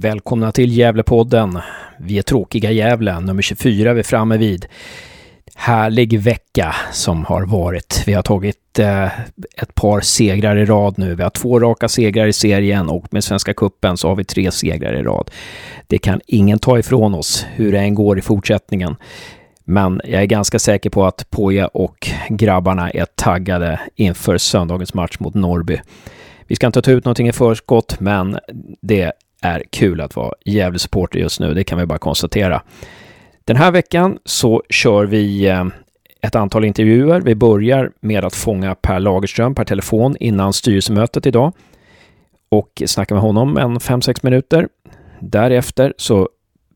Välkomna till Gävlepodden. Vi är tråkiga Gävle, nummer 24 vi är framme vid. Härlig vecka som har varit. Vi har tagit eh, ett par segrar i rad nu. Vi har två raka segrar i serien och med Svenska Kuppen så har vi tre segrar i rad. Det kan ingen ta ifrån oss hur det än går i fortsättningen. Men jag är ganska säker på att Poja och grabbarna är taggade inför söndagens match mot Norrby. Vi ska inte ta ut någonting i förskott, men det är kul att vara Gävle-supporter just nu, det kan vi bara konstatera. Den här veckan så kör vi eh, ett antal intervjuer. Vi börjar med att fånga Per Lagerström per telefon innan styrelsemötet idag och snacka med honom en 5-6 minuter. Därefter så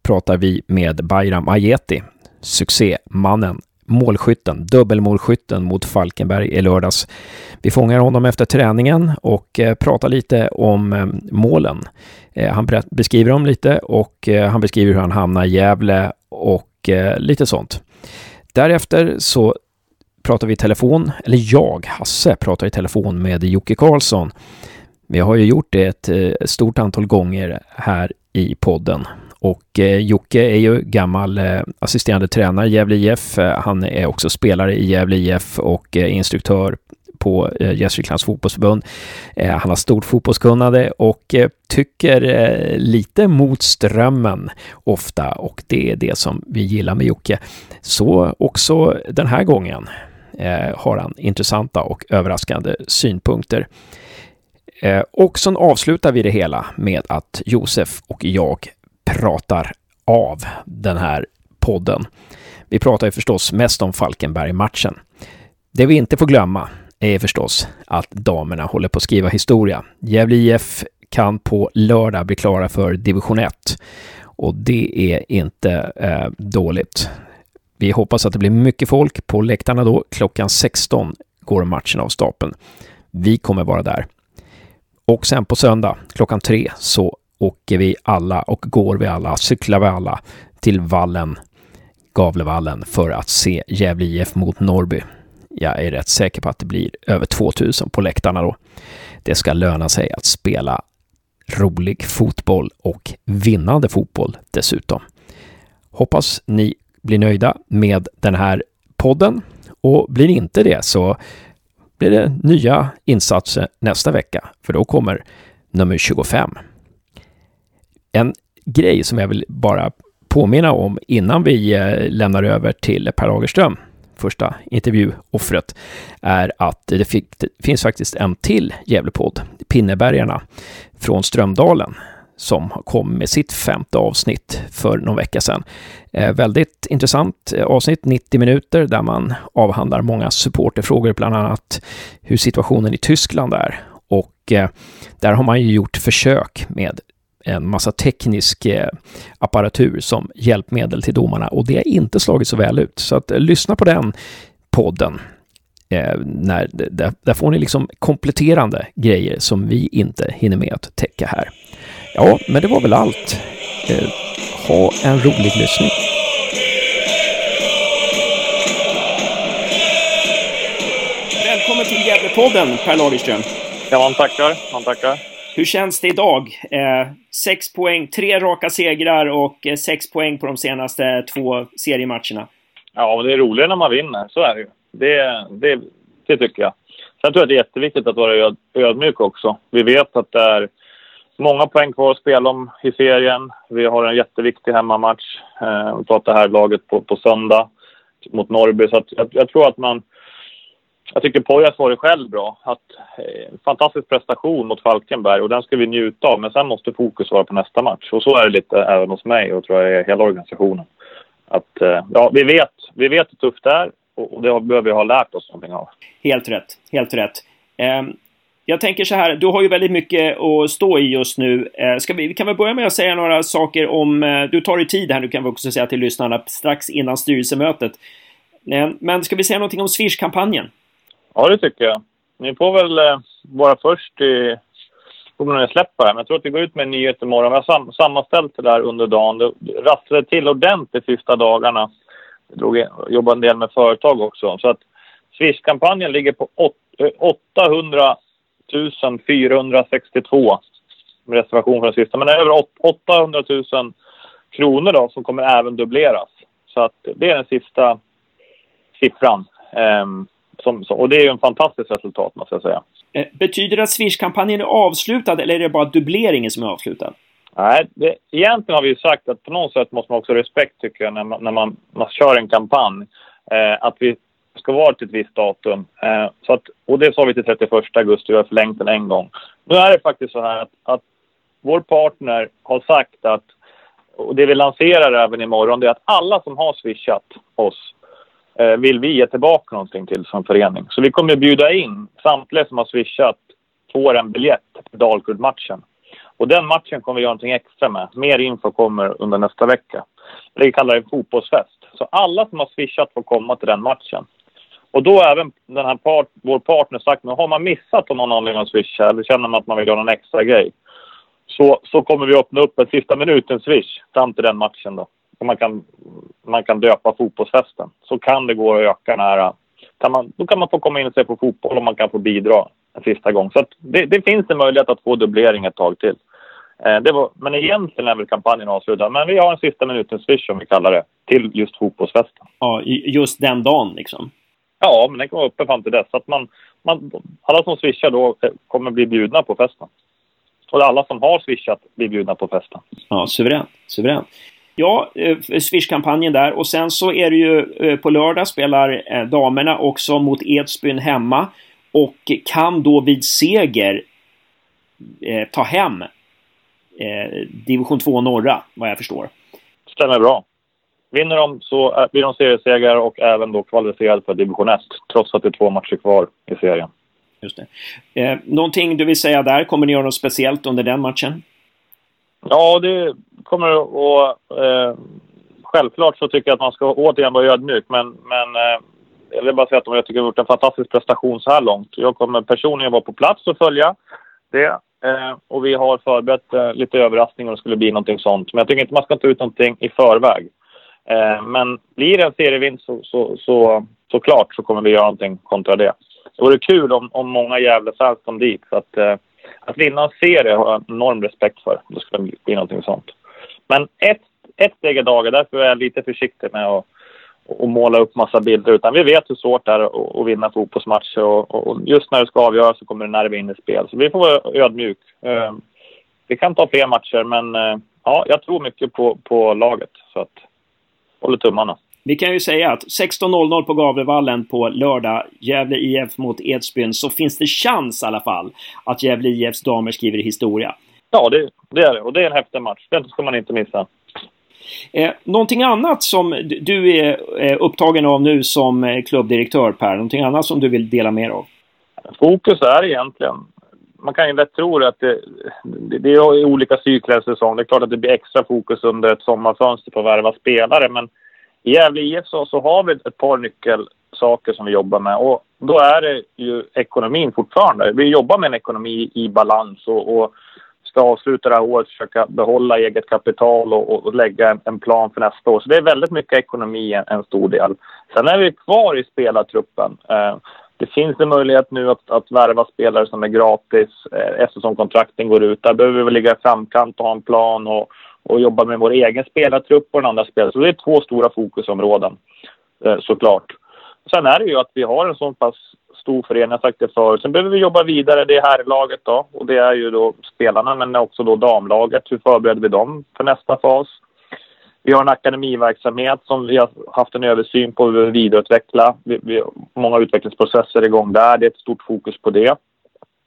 pratar vi med Bayram Ajeti, succémannen målskytten, dubbelmålskytten mot Falkenberg i lördags. Vi fångar honom efter träningen och eh, pratar lite om eh, målen. Eh, han beskriver dem lite och han beskriver hur han hamnar i Gävle och lite sånt. Därefter så pratar vi i telefon, eller jag, Hasse, pratar i telefon med Jocke Karlsson. Vi har ju gjort det ett stort antal gånger här i podden och eh, Jocke är ju gammal eh, assisterande tränare i Gävle IF. Eh, han är också spelare i Gävle IF och eh, instruktör på eh, Gästriklands fotbollsförbund. Eh, han har stort fotbollskunnande och eh, tycker eh, lite mot strömmen ofta och det är det som vi gillar med Jocke. Så också den här gången eh, har han intressanta och överraskande synpunkter. Eh, och så avslutar vi det hela med att Josef och jag pratar av den här podden. Vi pratar ju förstås mest om Falkenberg-matchen. Det vi inte får glömma är förstås att damerna håller på att skriva historia. Gävle IF kan på lördag bli klara för division 1 och det är inte eh, dåligt. Vi hoppas att det blir mycket folk på läktarna då. Klockan 16 går matchen av stapeln. Vi kommer vara där. Och sen på söndag klockan tre så åker vi alla och går vi alla, cyklar vi alla till vallen, Gavlevallen, för att se Gävle IF mot Norrby. Jag är rätt säker på att det blir över 2000 på läktarna då. Det ska löna sig att spela rolig fotboll och vinnande fotboll dessutom. Hoppas ni blir nöjda med den här podden och blir inte det så blir det nya insatser nästa vecka, för då kommer nummer 25. En grej som jag vill bara påminna om innan vi eh, lämnar över till Per Lagerström, första intervjuoffret, är att det, fick, det finns faktiskt en till Gävlepodd, Pinnebergarna från Strömdalen, som kom med sitt femte avsnitt för någon vecka sedan. Eh, väldigt intressant eh, avsnitt, 90 minuter, där man avhandlar många supporterfrågor, bland annat hur situationen i Tyskland är. Och eh, där har man ju gjort försök med en massa teknisk eh, apparatur som hjälpmedel till domarna och det har inte slagit så väl ut. Så att eh, lyssna på den podden. Eh, när, där, där, får ni liksom kompletterande grejer som vi inte hinner med att täcka här. Ja, men det var väl allt. Eh, ha en rolig lyssning. Välkommen till Gävlepodden, Per Lagerström. Ja, man tackar. Man tackar. Hur känns det idag? Eh, sex poäng, tre raka segrar och eh, sex poäng på de senaste två seriematcherna. Ja, det är roligare när man vinner. Så är det ju. Det, det, det tycker jag. Sen tror jag att det är jätteviktigt att vara öd, ödmjuk också. Vi vet att det är många poäng kvar att spela om i serien. Vi har en jätteviktig hemmamatch. Eh, vi pratar här laget på, på söndag mot Norrby. Så jag, jag tror att man jag tycker Pojas var det själv bra. Att, eh, fantastisk prestation mot Falkenberg och den ska vi njuta av. Men sen måste fokus vara på nästa match. Och så är det lite även hos mig och tror jag är hela organisationen. Att, eh, ja, vi vet, vi vet hur tufft det är och det behöver vi ha lärt oss någonting av. Helt rätt, helt rätt. Eh, jag tänker så här, du har ju väldigt mycket att stå i just nu. Eh, ska vi, kan väl börja med att säga några saker om... Eh, du tar dig tid här nu kan vi också säga till lyssnarna strax innan styrelsemötet. Eh, men ska vi säga någonting om Swish-kampanjen? Ja, det tycker jag. Ni får väl eh, vara först i... Kommer ni släppa det? Men jag tror att vi går ut med en nyhet imorgon. Vi har sam sammanställt det där under dagen. Det rasslade till ordentligt sista dagarna. Jag jobbade en del med företag också. Så att Swish-kampanjen ligger på 800 462 eh, med reservation för den sista. Men över 800 000 kronor då, som kommer även dubbleras. Så att det är den sista siffran. Um, som, och det är ju en fantastiskt resultat måste jag säga. Eh, betyder det att Swish-kampanjen är avslutad eller är det bara dubbleringen som är avslutad? Nej, det, egentligen har vi ju sagt att på något sätt måste man också ha respekt tycker jag när man, när man, man kör en kampanj. Eh, att vi ska vara till ett visst datum. Eh, så att, och det sa vi till 31 augusti, vi har förlängt den en gång. Nu är det faktiskt så här att, att vår partner har sagt att, och det vi lanserar även imorgon, det är att alla som har swishat oss Eh, vill vi ge tillbaka någonting till som förening. Så vi kommer bjuda in samtliga som har swishat får en biljett till Dalkurd-matchen. Och den matchen kommer vi göra någonting extra med. Mer info kommer under nästa vecka. Det kallar det fotbollsfest. Så alla som har swishat får komma till den matchen. Och då har även den här part, vår partner sagt att har man missat på någon anledning att swisha eller känner man att man vill göra någon extra grej så, så kommer vi öppna upp en sista minuten swish fram till den matchen då. Och man kan, man kan döpa fotbollsfesten. Så kan det gå att öka den här... Kan man, då kan man få komma in och se på fotboll och man kan få bidra en sista gång. Så det, det, finns en möjlighet att få dubblering ett tag till. Eh, det var, men egentligen är väl kampanjen avslutad. Men vi har en sista minuten swish som vi kallar det. Till just fotbollsfesten. Ja, just den dagen liksom? Ja, men den kommer uppe fram till dess. Så att man, man, alla som swishar då eh, kommer bli bjudna på festen. Och alla som har swishat blir bjudna på festen. Ja, suveränt. Suveränt. Ja, eh, Swish-kampanjen där. Och sen så är det ju eh, på lördag spelar eh, damerna också mot Edsbyn hemma. Och kan då vid seger eh, ta hem eh, division 2 norra, vad jag förstår. Stämmer bra. Vinner de så blir de seriesegrare och även då kvalificerade för division 1, trots att det är två matcher kvar i serien. Just det. Eh, någonting du vill säga där? Kommer ni göra något speciellt under den matchen? Ja, det kommer att... Eh, självklart så tycker jag att man ska återigen vara ödmjuk, men, men eh, jag vill bara säga att de, jag tycker har gjort en fantastisk prestation så här långt. Jag kommer personligen vara på plats och följa det. Eh, och vi har förberett eh, lite överraskningar om det skulle bli någonting sånt. Men jag tycker inte man ska ta ut någonting i förväg. Eh, men blir det en serievinst så, så, så, så klart så kommer vi göra någonting kontra det. Det vore kul om, om många Gävlefans kom dit. Så att, eh, att vinna en serie har jag enorm respekt för. Det skulle bli någonting sånt. Men ett, ett steg i dagen. Därför är jag lite försiktig med att och måla upp massa bilder. Utan vi vet hur svårt det är att, att vinna fotbollsmatcher. Och, och, just när det ska avgöras så kommer det nerver in i spel. Så vi får vara ödmjuk. Eh, vi kan ta fler matcher, men eh, ja, jag tror mycket på, på laget. Så att, håller tummarna. Vi kan ju säga att 16.00 på Gavlevallen på lördag, Gävle IF mot Edsbyn, så finns det chans i alla fall att Gävle IFs damer skriver historia. Ja, det, det är det. Och det är en häftig match. Den ska man inte missa. Eh, någonting annat som du är eh, upptagen av nu som eh, klubbdirektör, Per? Någonting annat som du vill dela med av? Fokus är egentligen... Man kan ju lätt tro att det, det, det är olika cykler säsong. Det är klart att det blir extra fokus under ett sommarfönster på att värva spelare, men i Gävle IF så, så har vi ett par nyckelsaker som vi jobbar med och då är det ju ekonomin fortfarande. Vi jobbar med en ekonomi i balans och, och ska avsluta det här året försöka behålla eget kapital och, och lägga en, en, plan för nästa år. Så det är väldigt mycket ekonomi en, en stor del. Sen är vi kvar i spelartruppen. Eh, det finns en möjlighet nu att, att värva spelare som är gratis eh, eftersom kontrakten går ut. Där behöver vi ligga i framkant och ha en plan och, och jobba med vår egen spelartrupp och den andra spelare. Så det är två stora fokusområden eh, såklart. Sen är det ju att vi har en så pass stor förening, jag har sagt det förut. Sen behöver vi jobba vidare, det är herrlaget då och det är ju då spelarna men också då damlaget. Hur förbereder vi dem för nästa fas? Vi har en akademiverksamhet som vi har haft en översyn på hur vi vill vidareutveckla. Vi, vi har många utvecklingsprocesser igång där. Det är ett stort fokus på det.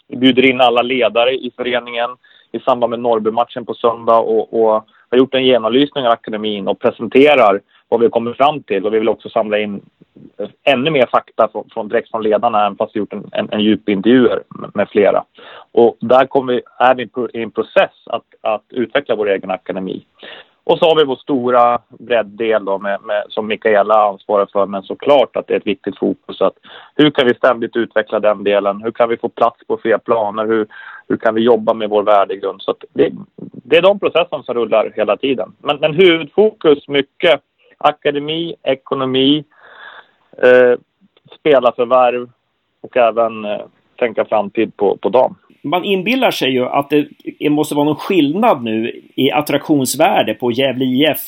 Vi bjuder in alla ledare i föreningen i samband med Norrby-matchen på söndag och, och har gjort en genomlysning av akademin och presenterar vad vi kommer fram till. Och vi vill också samla in ännu mer fakta från, från direkt från ledarna, även fast vi gjort en, en, en djupintervjuer med, med, flera. Och där kommer vi, är vi i en process att, att utveckla vår egen akademi. Och så har vi vår stora bredddel då med, med, som Mikaela ansvarar för, men såklart att det är ett viktigt fokus. Att hur kan vi ständigt utveckla den delen? Hur kan vi få plats på fler planer? Hur, hur kan vi jobba med vår värdegrund? Så det, det, är de processerna som rullar hela tiden. Men, men huvudfokus mycket akademi, ekonomi, eh, spelarförvärv och även eh, tänka framtid på, på dem. man inbillar sig ju att det måste vara någon skillnad nu i attraktionsvärde på Gävle IF.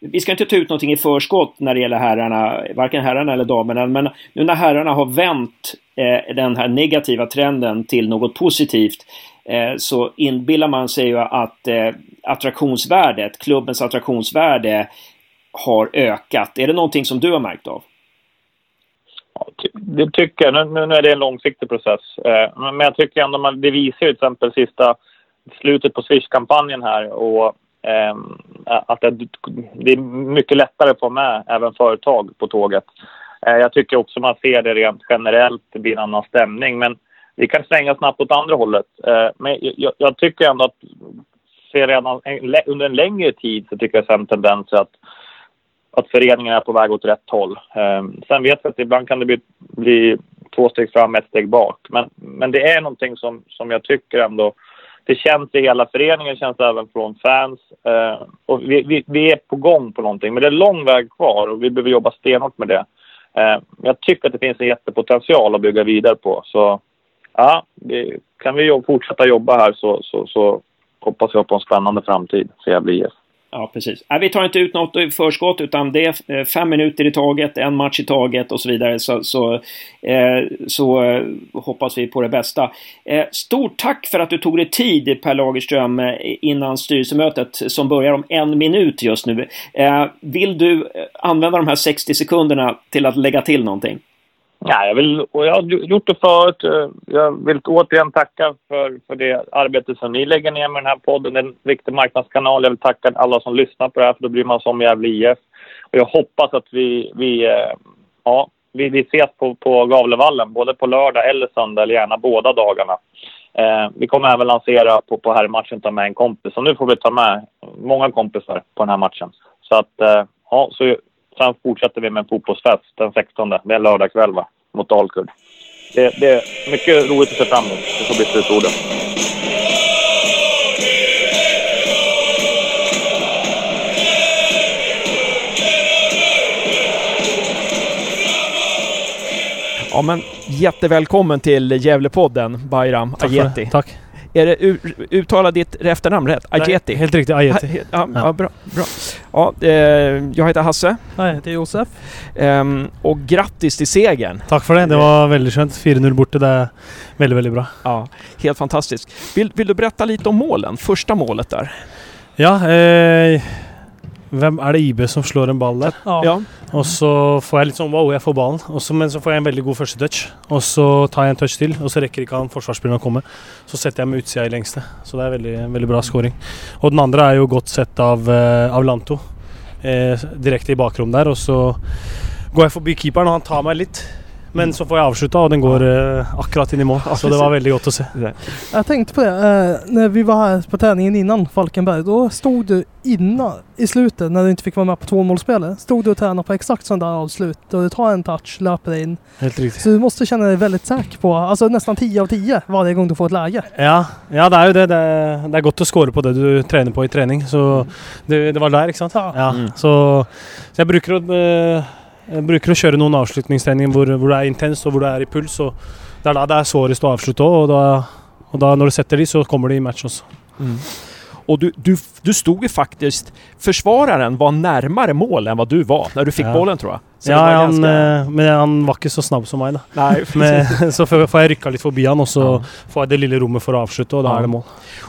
Vi ska inte ta ut någonting i förskott när det gäller herrarna, varken herrarna eller damerna, men nu när herrarna har vänt eh, den här negativa trenden till något positivt eh, så inbillar man sig ju att eh, attraktionsvärdet, klubbens attraktionsvärde har ökat. Är det någonting som du har märkt av? det tycker jag. Nu, nu är det en långsiktig process. Eh, men jag tycker ändå man, det visar ju till exempel sista slutet på Swish-kampanjen här och Ehm, att det, det, är mycket lättare att få med även företag på tåget. Eh, jag tycker också man ser det rent generellt, det blir en annan stämning. Men vi kan svänga snabbt åt andra hållet. Eh, men jag, jag, tycker ändå att ser redan en, under en längre tid så tycker jag sen tendenser att att föreningen är på väg åt rätt håll. Ehm, sen vet vi att ibland kan det bli, bli två steg fram, ett steg bak. Men, men det är någonting som, som jag tycker ändå det känns i hela föreningen, känns även från fans. Eh, och vi, vi, vi, är på gång på någonting, men det är lång väg kvar och vi behöver jobba stenhårt med det. Eh, jag tycker att det finns en jättepotential att bygga vidare på. Så ja, det, kan vi fortsätta jobba här så, så, så hoppas jag på en spännande framtid för Gävle IF. Ja, precis. Nej, vi tar inte ut något i förskott utan det är eh, fem minuter i taget, en match i taget och så vidare. Så, så, eh, så eh, hoppas vi på det bästa. Eh, stort tack för att du tog dig tid Per Lagerström eh, innan styrelsemötet som börjar om en minut just nu. Eh, vill du använda de här 60 sekunderna till att lägga till någonting? Ja, jag, vill, och jag har gjort det förut. Eh, jag vill återigen tacka för, för det arbete som ni lägger ner med den här podden. Det är en viktig marknadskanal. Jag vill tacka alla som lyssnar på det här, för då blir man som Gävle IF. Och jag hoppas att vi, vi, eh, ja, vi, vi ses på, på Gavlevallen, både på lördag eller söndag, eller gärna båda dagarna. Eh, vi kommer även lansera på, på herrmatchen, ta med en kompis. Och nu får vi ta med många kompisar på den här matchen. Så att, eh, ja, så Sen fortsätter vi med en fotbollsfest den 16. Det är lördagkväll va? Mot Dalkurd. Det, det, är mycket roligt att se fram emot. Det får bli slutorden. Ja men jättevälkommen till Gävlepodden Bayram Ajeti. Tack. Är det uttala ditt efternamn rätt? Ajeti? Helt riktigt, Ajeti. Ja, ja. ja, bra. bra. Ja, eh, jag heter Hasse. Jag heter Josef. Um, och grattis till segern! Tack för det, det var väldigt skönt. 4-0 borta, det är väldigt, väldigt bra. Ja, helt fantastiskt. Vill, vill du berätta lite om målen? Första målet där? Ja, eh, vem är det IB som slår en boll där? Ja. ja. Och så får jag lite sån wow, jag får bollen. Och så, men så får jag en väldigt god första touch. Och så tar jag en touch till och så räcker inte han försvarsspelaren komma. Så sätter jag mig utsida i längsta. Så det är väldigt, väldigt bra scoring. Och den andra är ju gott sett av, uh, av Lanto. Eh, direkt i bakrum där och så går jag förbi keepern och han tar mig lite. Men så får jag avsluta och den går eh, akkurat in i mål. Så det var väldigt gott att se. Jag tänkte på det, eh, när vi var här på träningen innan Falkenberg, då stod du innan, i slutet, när du inte fick vara med på tvåmålsspelet, stod du och tränade på exakt sån där avslut. Då du tar en touch, löper in. Helt riktigt. Så du måste känna dig väldigt säker på, alltså nästan 10 av 10 varje gång du får ett läge. Ja, ja det är ju det. Det är, det är gott att skåra på det du tränar på i träning. Så mm. det, det var där, inte sant? Ja. ja. Mm. Så, så jag brukar att jeg bruker å kjøre noen avslutningstreninger hvor, hvor, det er intenst og hvor det er i puls. og Det er da det er svårest å avslutte òg. Og, da, og da når du setter de, så kommer de i match också. Mm. Och du, du, du stod ju faktiskt... Försvararen var närmare mål än vad du var när du fick ja. bollen tror jag. Så ja, han, ganska... Eh, men han var inte så snabb som mig. Då. Nej, men, så får jag rycka lite förbi honom och så ja. får jag det lilla rummet för att avsluta och då ja. är det mål.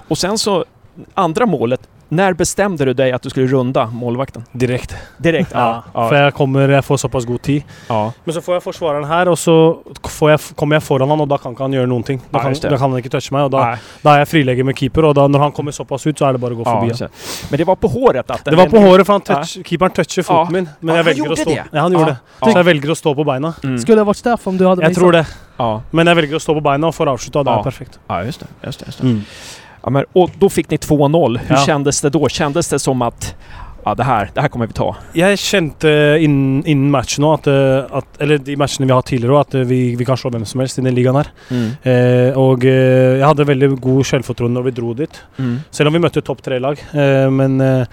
Och sen så, andra målet, när bestämde du dig att du skulle runda målvakten? Direkt. Direkt? Ja. ja. För jag kommer jag får så pass god tid. Ja. Men så får jag försvararen här och så får jag, kommer jag föran honom och då kan han göra någonting. Då, kan, då kan han inte toucha mig och då, då är jag friläge med keeper och då, när han kommer så pass ut så är det bara att gå förbi. Ja, men det var på håret att Det var på håret för han touch, ja. keepern touchar foten min. Men jag väljer att stå. Det. Ja, han gjorde det. Så jag väljer att stå på benen. Mm. Skulle det varit straff om du hade Jag tror det. Ja. Men jag väljer att stå på benen och får avsluta. Det är perfekt. Ja, just det. Just det, just det. Mm. Ja, men, och då fick ni 2-0. Hur ja. kändes det då? Kändes det som att ja, det här, det här kommer vi ta. Jeg kjente innen, innen matchen nå, at, eh, at, eller de matchene vi har hatt tidligere òg, at eh, vi, vi kan slå hvem som helst i den ligaen her. Eh, og eh, jeg hadde veldig god selvfortroende når vi dro dit. Mm. Selv om vi møtte topp tre-lag. Eh, men, eh,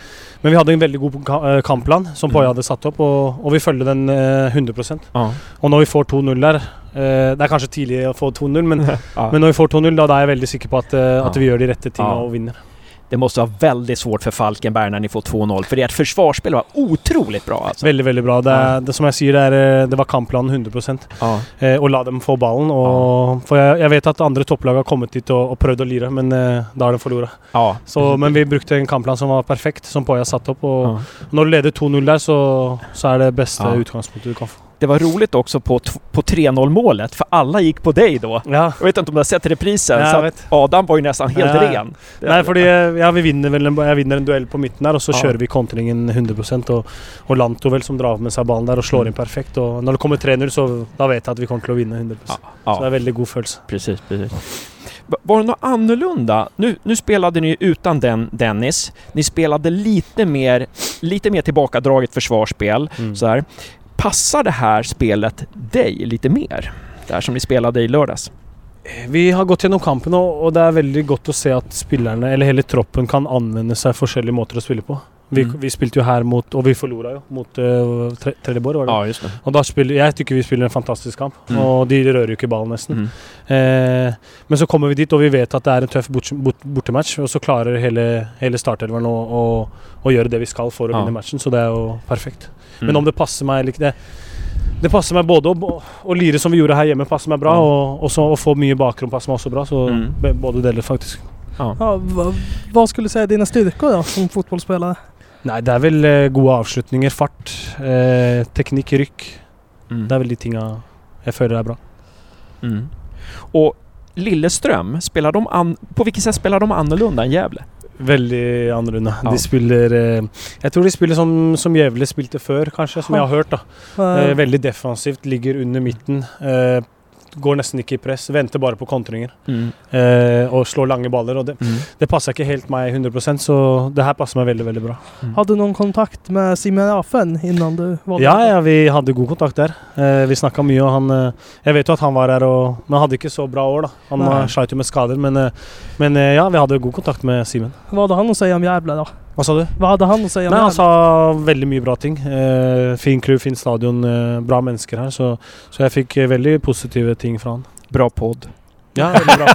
men vi hadde en veldig god ka- kampplan som Poya hadde satt opp, og, og vi følger den eh, 100 Ja. Og når vi får 2-0 der eh, Det er kanskje tidlig å få 2-0, men, Ja. men når vi får 2-0, da, da er jeg veldig sikker på at, eh, at Ja. vi gjør de rette tingene Ja. og vinner. Det måste vara väldigt svårt för Falkenberg när ni får 2-0, för ert försvarsspel var otroligt bra alltså. Veldig, veldig bra. Det, er, det, som jeg sier, det, er, eh, det var kampplanen 100 Ja. eh, Å la dem få ballen. Og, For jeg, jeg vet at andre topplag har kommet dit og, og prøvd å lire, men eh, da har de forlora. Ja. Så, men vi brukte en kampplan som var perfekt, som Poya satt opp. Og Ja. når du leder 2-0 der, så, så er det beste Ja. utgangspunktet du kan få. Det var roligt också på, på 3-0 målet, för alla gick på dig då. Ja, Jag vet inte om du har sett reprisen, Ja, så jag att. Adam var ju nästan helt Ja, ren. Det- Nei, fordi ja, vi vinner vel en, jeg vinner en duell på midten der, og så Ja. kjører vi kontringen 100 og, og Lanto vel som drar med seg ballen der og slår inn perfekt. Og når det kommer 3-0, så da vet jeg at vi kommer til å vinne 100 Ja, Så det ja. er veldig god følelse. Precis, precis. Va- Var det något annorlunda? Nu, nu spelade ni utan den Dennis. Ni spelade lite mer, lite mer tillbakadraget försvarsspel. Mm. Så här. Passar det här spelet dig lite mer? Det här som ni spelade i lördags? Vi har gått gjennom kampen, och det är väldigt gott att se att spelarna, eller hela troppen, kan använda sig av olika måter att spela på. Vi, Mm. vi spilte jo her mot Og vi forlora jo mot uh, Tre Trelleborg, var det? just det. Og da spiller, jeg tykker vi spiller en fantastisk kamp, Mm. og de rører jo ikke ballen nesten. Mm. Eh, men så kommer vi dit, og vi vet at det er en tøff bort, bort, bortematch. Og så klarer hele, hele startelveren å, å, å gjøre det vi skal for å Ja. vinne matchen, så det er jo perfekt. Mm. Men om det passer meg eller ikke det Det passer meg både å lire som vi gjorde her hjemme, passer meg bra, Ja. og også å få mye bakrom passer meg også bra. Så Mm. be- både deler, faktisk. Ja. Ja, va, vad skulle du säga är dina styrkor då som fotbollsspelare? Nei, det er vel eh, gode avslutninger, fart, eh, teknikk, rykk. Mm. Det er vel de tinga jeg føler er bra. Mm. Och Lilleström, spelar de an- på vilket sätt spelar de annorlunda än Gävle? Veldig annerledes. Ja. De spiller eh, Jeg tror de spiller som, som Gjevle spilte før, kanskje, som jeg har hørt. da Eh, Veldig defensivt, ligger under midten. Eh, går nesten ikke i press, venter bare på kontringer. Eh, og slår lange baller. Og det, det passer ikke helt meg 100% så det her passer meg veldig veldig bra. Hade du någon kontakt med Simon Raffen innan du valde? Ja, ja, vi hadde god kontakt der. Eh, vi snakka mye, og han eh, Jeg vet jo at han var her, og, men han hadde ikke så bra år, da. Han sleit jo med skader, men, eh, men eh, ja, vi hadde god kontakt med Simen. Vad hade han att säga om Gävle då? Hva sa du? Vad hade han att säga Nei, Han sa veldig mye bra ting. Eh, fin klubb, fin stadion, eh, bra mennesker her. Så, så jeg fikk eh, veldig positive ting fra han. Bra podd. Ja, bra.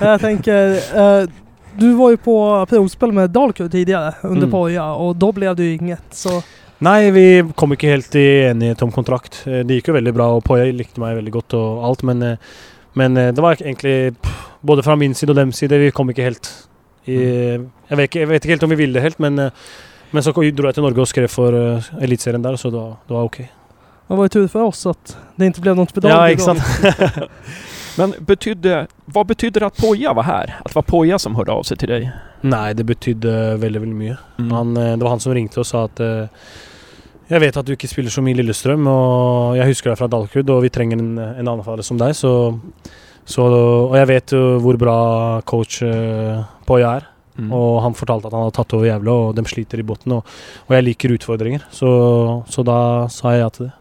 Jag tänker, eh, du var ju på provspel med Dalkurd tidigare under Mm. Poja och då blev det ju inget. Så Nei, vi kom ikke helt til enighet om kontrakt. Eh, Det gikk jo veldig bra, og Poya likte meg veldig godt og alt, men, eh, men det var egentlig pff, Både fra min side og deres side, vi kom ikke helt i Jeg vet ikke, jeg vet ikke helt om vi ville det helt, men, eh, men så dro jeg til Norge og skrev for uh, Eliteserien der, så det var, det var ok. det var ju tur för oss att det inte blev något för Ja, sant? Men betydde, vad betydde det att Poja var här? Att det var Poja som hörde av sig till dig? Nei, det betydde veldig, veldig mye. Mm. Han, eh, det var han som ringte og sa at eh, Jeg vet at du ikke spiller så mye i Lillestrøm, og jeg husker deg fra Dalkurd, og vi trenger en, en anfaller som deg, så, så Og jeg vet jo hvor bra coach uh, Poya er. Mm. Og han fortalte at han hadde tatt over Gävle, og de sliter i bunnen. Og, og jeg liker utfordringer, så, så da sa jeg ja til det.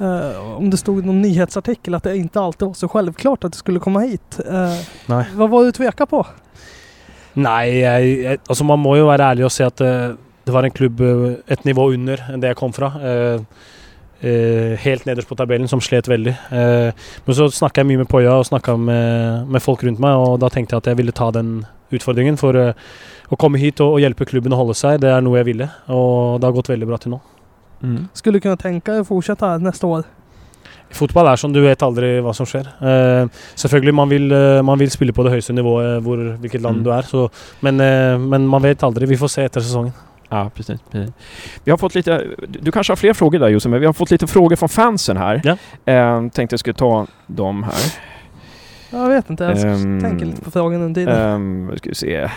Eh, om det stod i någon nyhetsartikel att det inte alltid var så självklart att du skulle komma hit. Eh, Nej. Vad var du tveka på? Nei, jeg, jeg, altså man må jo være ærlig og si at eh, det var en klubb eh, et nivå under enn det jeg kom fra. Eh, helt nederst på tabellen, som slet veldig. Eh, men så snakka jeg mye med Poya og snakka med, med folk rundt meg, og da tenkte jeg at jeg ville ta den utfordringen. For eh, å komme hit og, og hjelpe klubben å holde seg, det er noe jeg ville. Og det har gått veldig bra til nå. Mm. Skulle du kunna tänka dig att fortsätta här nästa år? Fotball er sånn, du vet aldri hva som skjer. Eh, selvfølgelig, man vil, eh, man vil spille på det høyeste nivået hvor, hvilket land Mm. du er, så, men, eh, men man vet aldri. Vi får se etter sesongen. Ja, precis, precis. Vi har fått lite, du kanske har fler frågor där Josef, men vi har fått lite frågor från fansen här. Ja. Eh, tänkte jag skulle ta dem här. Jag vet inte, jag Ehm, tänker lite på frågan under tiden. Um, ska vi se.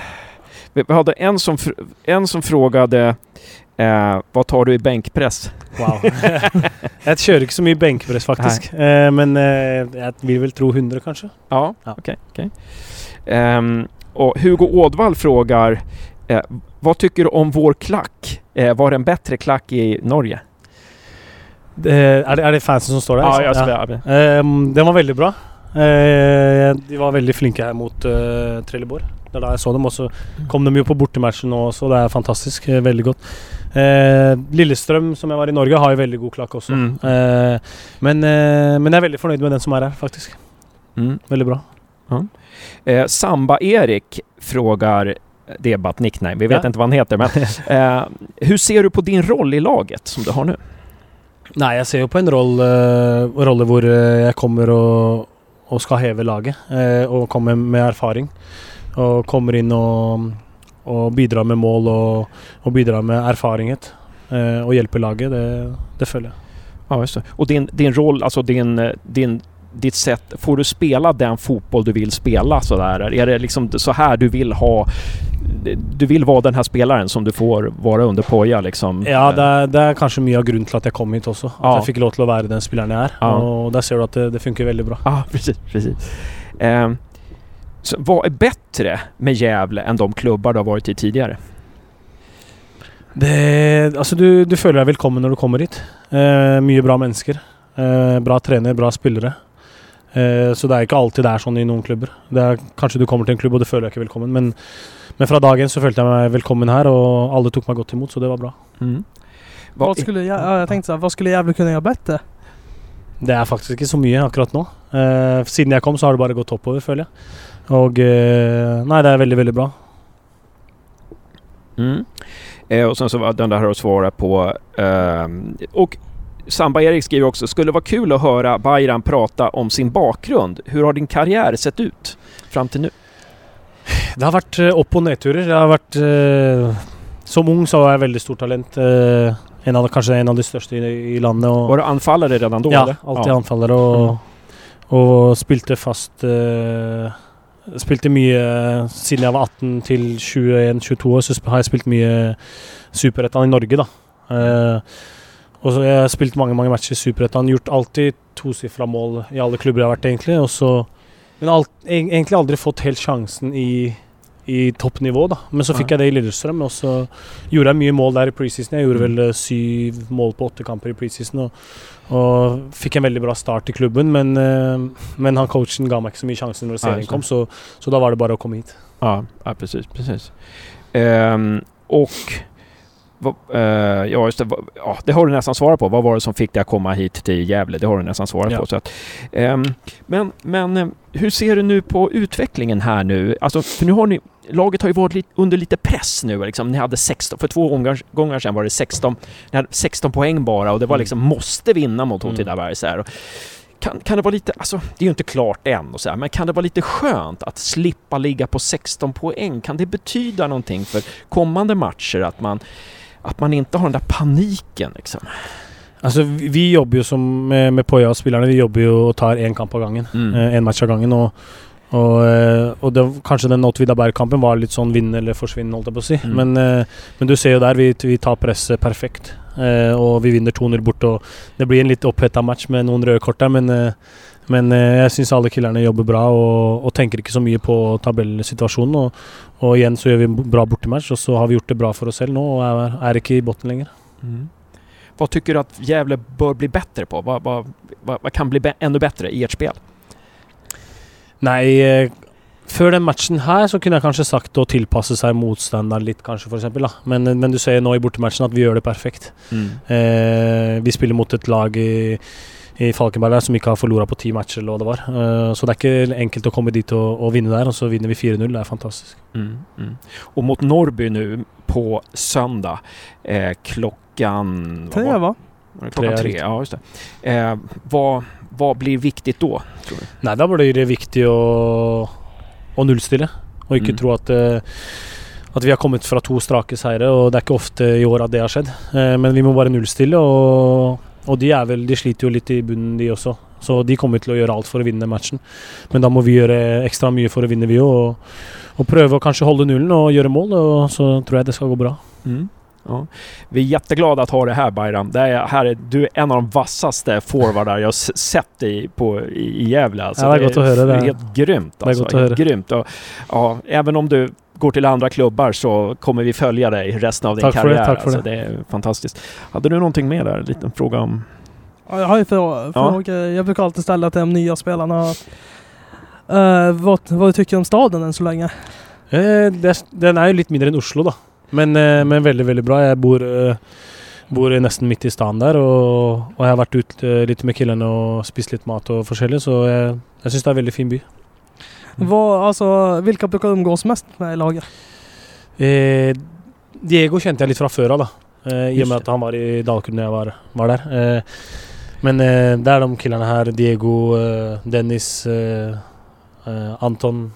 Vi, hade en som, fr- en som frågade eh, vad tar du i bänkpress? Wow. jeg kjører ikke så mye benkpress, faktisk. Eh, men eh, jeg vil vel tro 100, kanskje. Ja, Ja. okej. okej. Ehm, och Hugo Ådvall frågar eh, vad tycker du om vår klack? Eh, var det en bättre klack i Norge? Det, er, det, er det fansen som står der? Ja, liksom? jag ska, Ehm, den var veldig bra. Eh, de var veldig flinke her mot uh, Trelleborg. Det er da jeg så dem. Og så kom de jo på bortematchen nå også. Det er fantastisk. eh, veldig godt. Eh, Lillestrøm, som jeg var i Norge, har jo veldig god klakk også. Mm. Eh, men, eh, men jeg er veldig fornøyd med den som er her, faktisk. Mm. Veldig bra. Eh, Samba-Erik frågar, ett nickname, vi vet Ja. inte vad han heter, men eh, hur ser du på din roll i laget som du har nu? Nei, jeg ser jo på en rolle, rolle hvor eh, jeg kommer og, og skal heve laget. Eh, og kommer med erfaring. Og kommer inn og, og bidrar med mål og, og bidrar med erfarenhet. Eh, og hjelper laget. Det, det føler jeg. Ja, just det. Och din, din roll, alltså din, eh, din, ditt sätt, får du spela den fotboll du vill spela sådär? Är det liksom så här du vill ha, du vill vara den här spelaren som du får vara under Poja liksom? Ja, det det er kanskje mye av grunnen til at jeg kom hit også. At Ja. jeg fikk lov til å være den spilleren jeg er. Ja. Og der ser du at det, det funker veldig bra. Ja, precis. precis. Eh, så vad är bättre med Gävle än de klubbar du har varit i tidigare? Det, altså du, du føler deg velkommen når du kommer hit. Eh, mye bra mennesker. Eh, bra trener, bra spillere. Eh, så det er ikke alltid det er sånn i noen klubber. Det er, kanskje du kommer til en klubb og du føler deg ikke velkommen, men, men fra dagen så følte jeg meg velkommen her, og alle tok meg godt imot, så det var bra. Mm. Vad Vad, skulle, jag, ja, jag tänkte så här, vad skulle Gävle kunna göra bättre? Det er faktisk ikke så mye akkurat nå. Eh, siden jeg kom, så har det bare gått oppover, føler jeg. Og eh, Nei, det er veldig, veldig bra. Mm. Eh, och sen så var den där här att svara på. ehm, och Samba-Erik skriver också, skulle vara kul att höra Bayram prata om sin bakgrund. Hur har din karriär sett ut fram till nu? Det har vært eh, opp- og nedturer. Det har vært eh, Som ung så var jeg veldig stort talent. Eh, en av, kanskje en av de største i, i landet. Og, Var du anfallare redan då? ja, eller? alltid ja. anfaller og, og spilte fast eh, Spilte mye Siden jeg var 18 til 21-22 år, så har jeg spilt mye Superettan i Norge, da. Eh, og så Jeg har spilt mange mange matcher i Superettan. Gjort alltid tosifra mål i alle klubber jeg har vært, egentlig. Og så, men alt, eg- egentlig aldri fått helt sjansen i, i toppnivå, da. Men så fikk jeg det i Lillestrøm, og så gjorde jeg mye mål der i preseason. Jeg gjorde vel eh, syv mål på åtte kamper i preseason. Og, og fikk en veldig bra start i klubben, men, eh, men han coachen ga meg ikke så mye sjanser når serien kom, så, så da var det bare å komme hit. Ja, ja precis. precis. Ehm, och ja, just det, ja, det har du nästan svarat på. Vad var det som fick dig att komma hit till Gävle? Det har du nästan svarat Ja. på. Så att, ehm, men men eh, hur ser du nu på utvecklingen här nu? Alltså, för nu har ni, laget har ju varit lite, under lite press nu. Liksom. Ni hade 16, för två gånger, gånger sedan var det 16, ni hade 16 poäng bara och det var Mm. liksom måste vinna mot Mm. Åtvidaberg. Och Kan, kan det vara lite, alltså det är ju inte klart än och så här, men kan det vara lite skönt att slippa ligga på 16 poäng? Kan det betyda någonting för kommande matcher att man, att man inte har den där paniken liksom? Altså, vi, vi jobber jo som med, med Poya og spillerne, vi jobber jo og tar én kamp av gangen. Mm. Eh, en match av gangen. Og, og, eh, og det, kanskje den Åtvidaberg Berg-kampen var litt sånn vinn eller forsvinn, holdt jeg på å si. Mm. Men, eh, men du ser jo der, vi, vi tar presset perfekt. Og vi vinner 2-0 bort. Og det blir en litt oppheta match med noen røde kort der, men, men eh, jeg syns alle killerne jobber bra og, og tenker ikke så mye på tabellsituasjonen. Og, og igjen så gjør vi en bra bortematch, og så har vi gjort det bra for oss selv nå og er, er ikke i bunnen lenger. Mm. Vad tycker du att Gävle bör bli bättre på? Vad, vad, vad, vad kan bli ännu bättre i ert spel? Nei, eh, før den matchen her så kunne jeg kanskje sagt å tilpasse seg motstanderen litt, kanskje, for eksempel, da. Men, men du ser nå i bortematchen at vi gjør det perfekt. Eh, vi spiller mot et lag i, i Falkenberg der som ikke har forlora på ti matcher, eller hva det var. Eh, så det er ikke enkelt å komme dit og, og vinne der, og så vinner vi 4-0. Det er fantastisk. Mm, mm. Och mot Norrby nu på söndag eh, klockan... vad Tre va? Klockan Tre, ja just det. Eh, vad, vad blir viktigt då? Tror du? Nei, da blir det viktig å, å nullstille, og ikke Mm. tro at eh, at vi har kommet fra to strake seire, og det er ikke ofte i år at det har skjedd. Eh, men vi må bare nullstille, og, og de, vel, de sliter jo litt i bunnen, de også. Så de kommer til å gjøre alt for å vinne matchen. Men da må vi gjøre ekstra mye for å vinne, vi òg. Og, og prøve å kanskje holde nullen og gjøre mål, og så tror jeg det skal gå bra. Mm. Ja. Vi är jätteglada att ha det här Bayram. Det är, här är, du är en av de vassaste forwardar jag sett i, på, i, i Gävle. Alltså. Ja, det är gott att höra det. helt grymt. är Alltså. gott att helt höra. grymt. Och, ja, även om du går till andra klubbar så kommer vi följa dig resten av din Tack för det, karriär. tack för alltså, det. det är fantastiskt. Hade du någonting mer där? En liten fråga om... Ja, jag har ju frå- Ja. frågor. Jag brukar alltid ställa till de nya spelarna. eh, vad, vad du tycker om staden än så länge? Eh, det, den är ju lite mindre än Oslo då. Men, eh, men väldigt, väldigt bra. Jag bor, eh, bor nästan mitt i stan där och, och jag har varit ute eh, lite med killarna och spist lite mat och forskjellig så jag, jag syns det är en väldigt fin by. Vad, alltså, vilka brukar du umgås mest med i laget? Eh, Diego kände jag lite från förra då. Eh, I och med det. att han var i Dalkurd när jag var, var där. Eh, men eh, där de killarna här, Diego, eh, Dennis, eh, eh, Anton.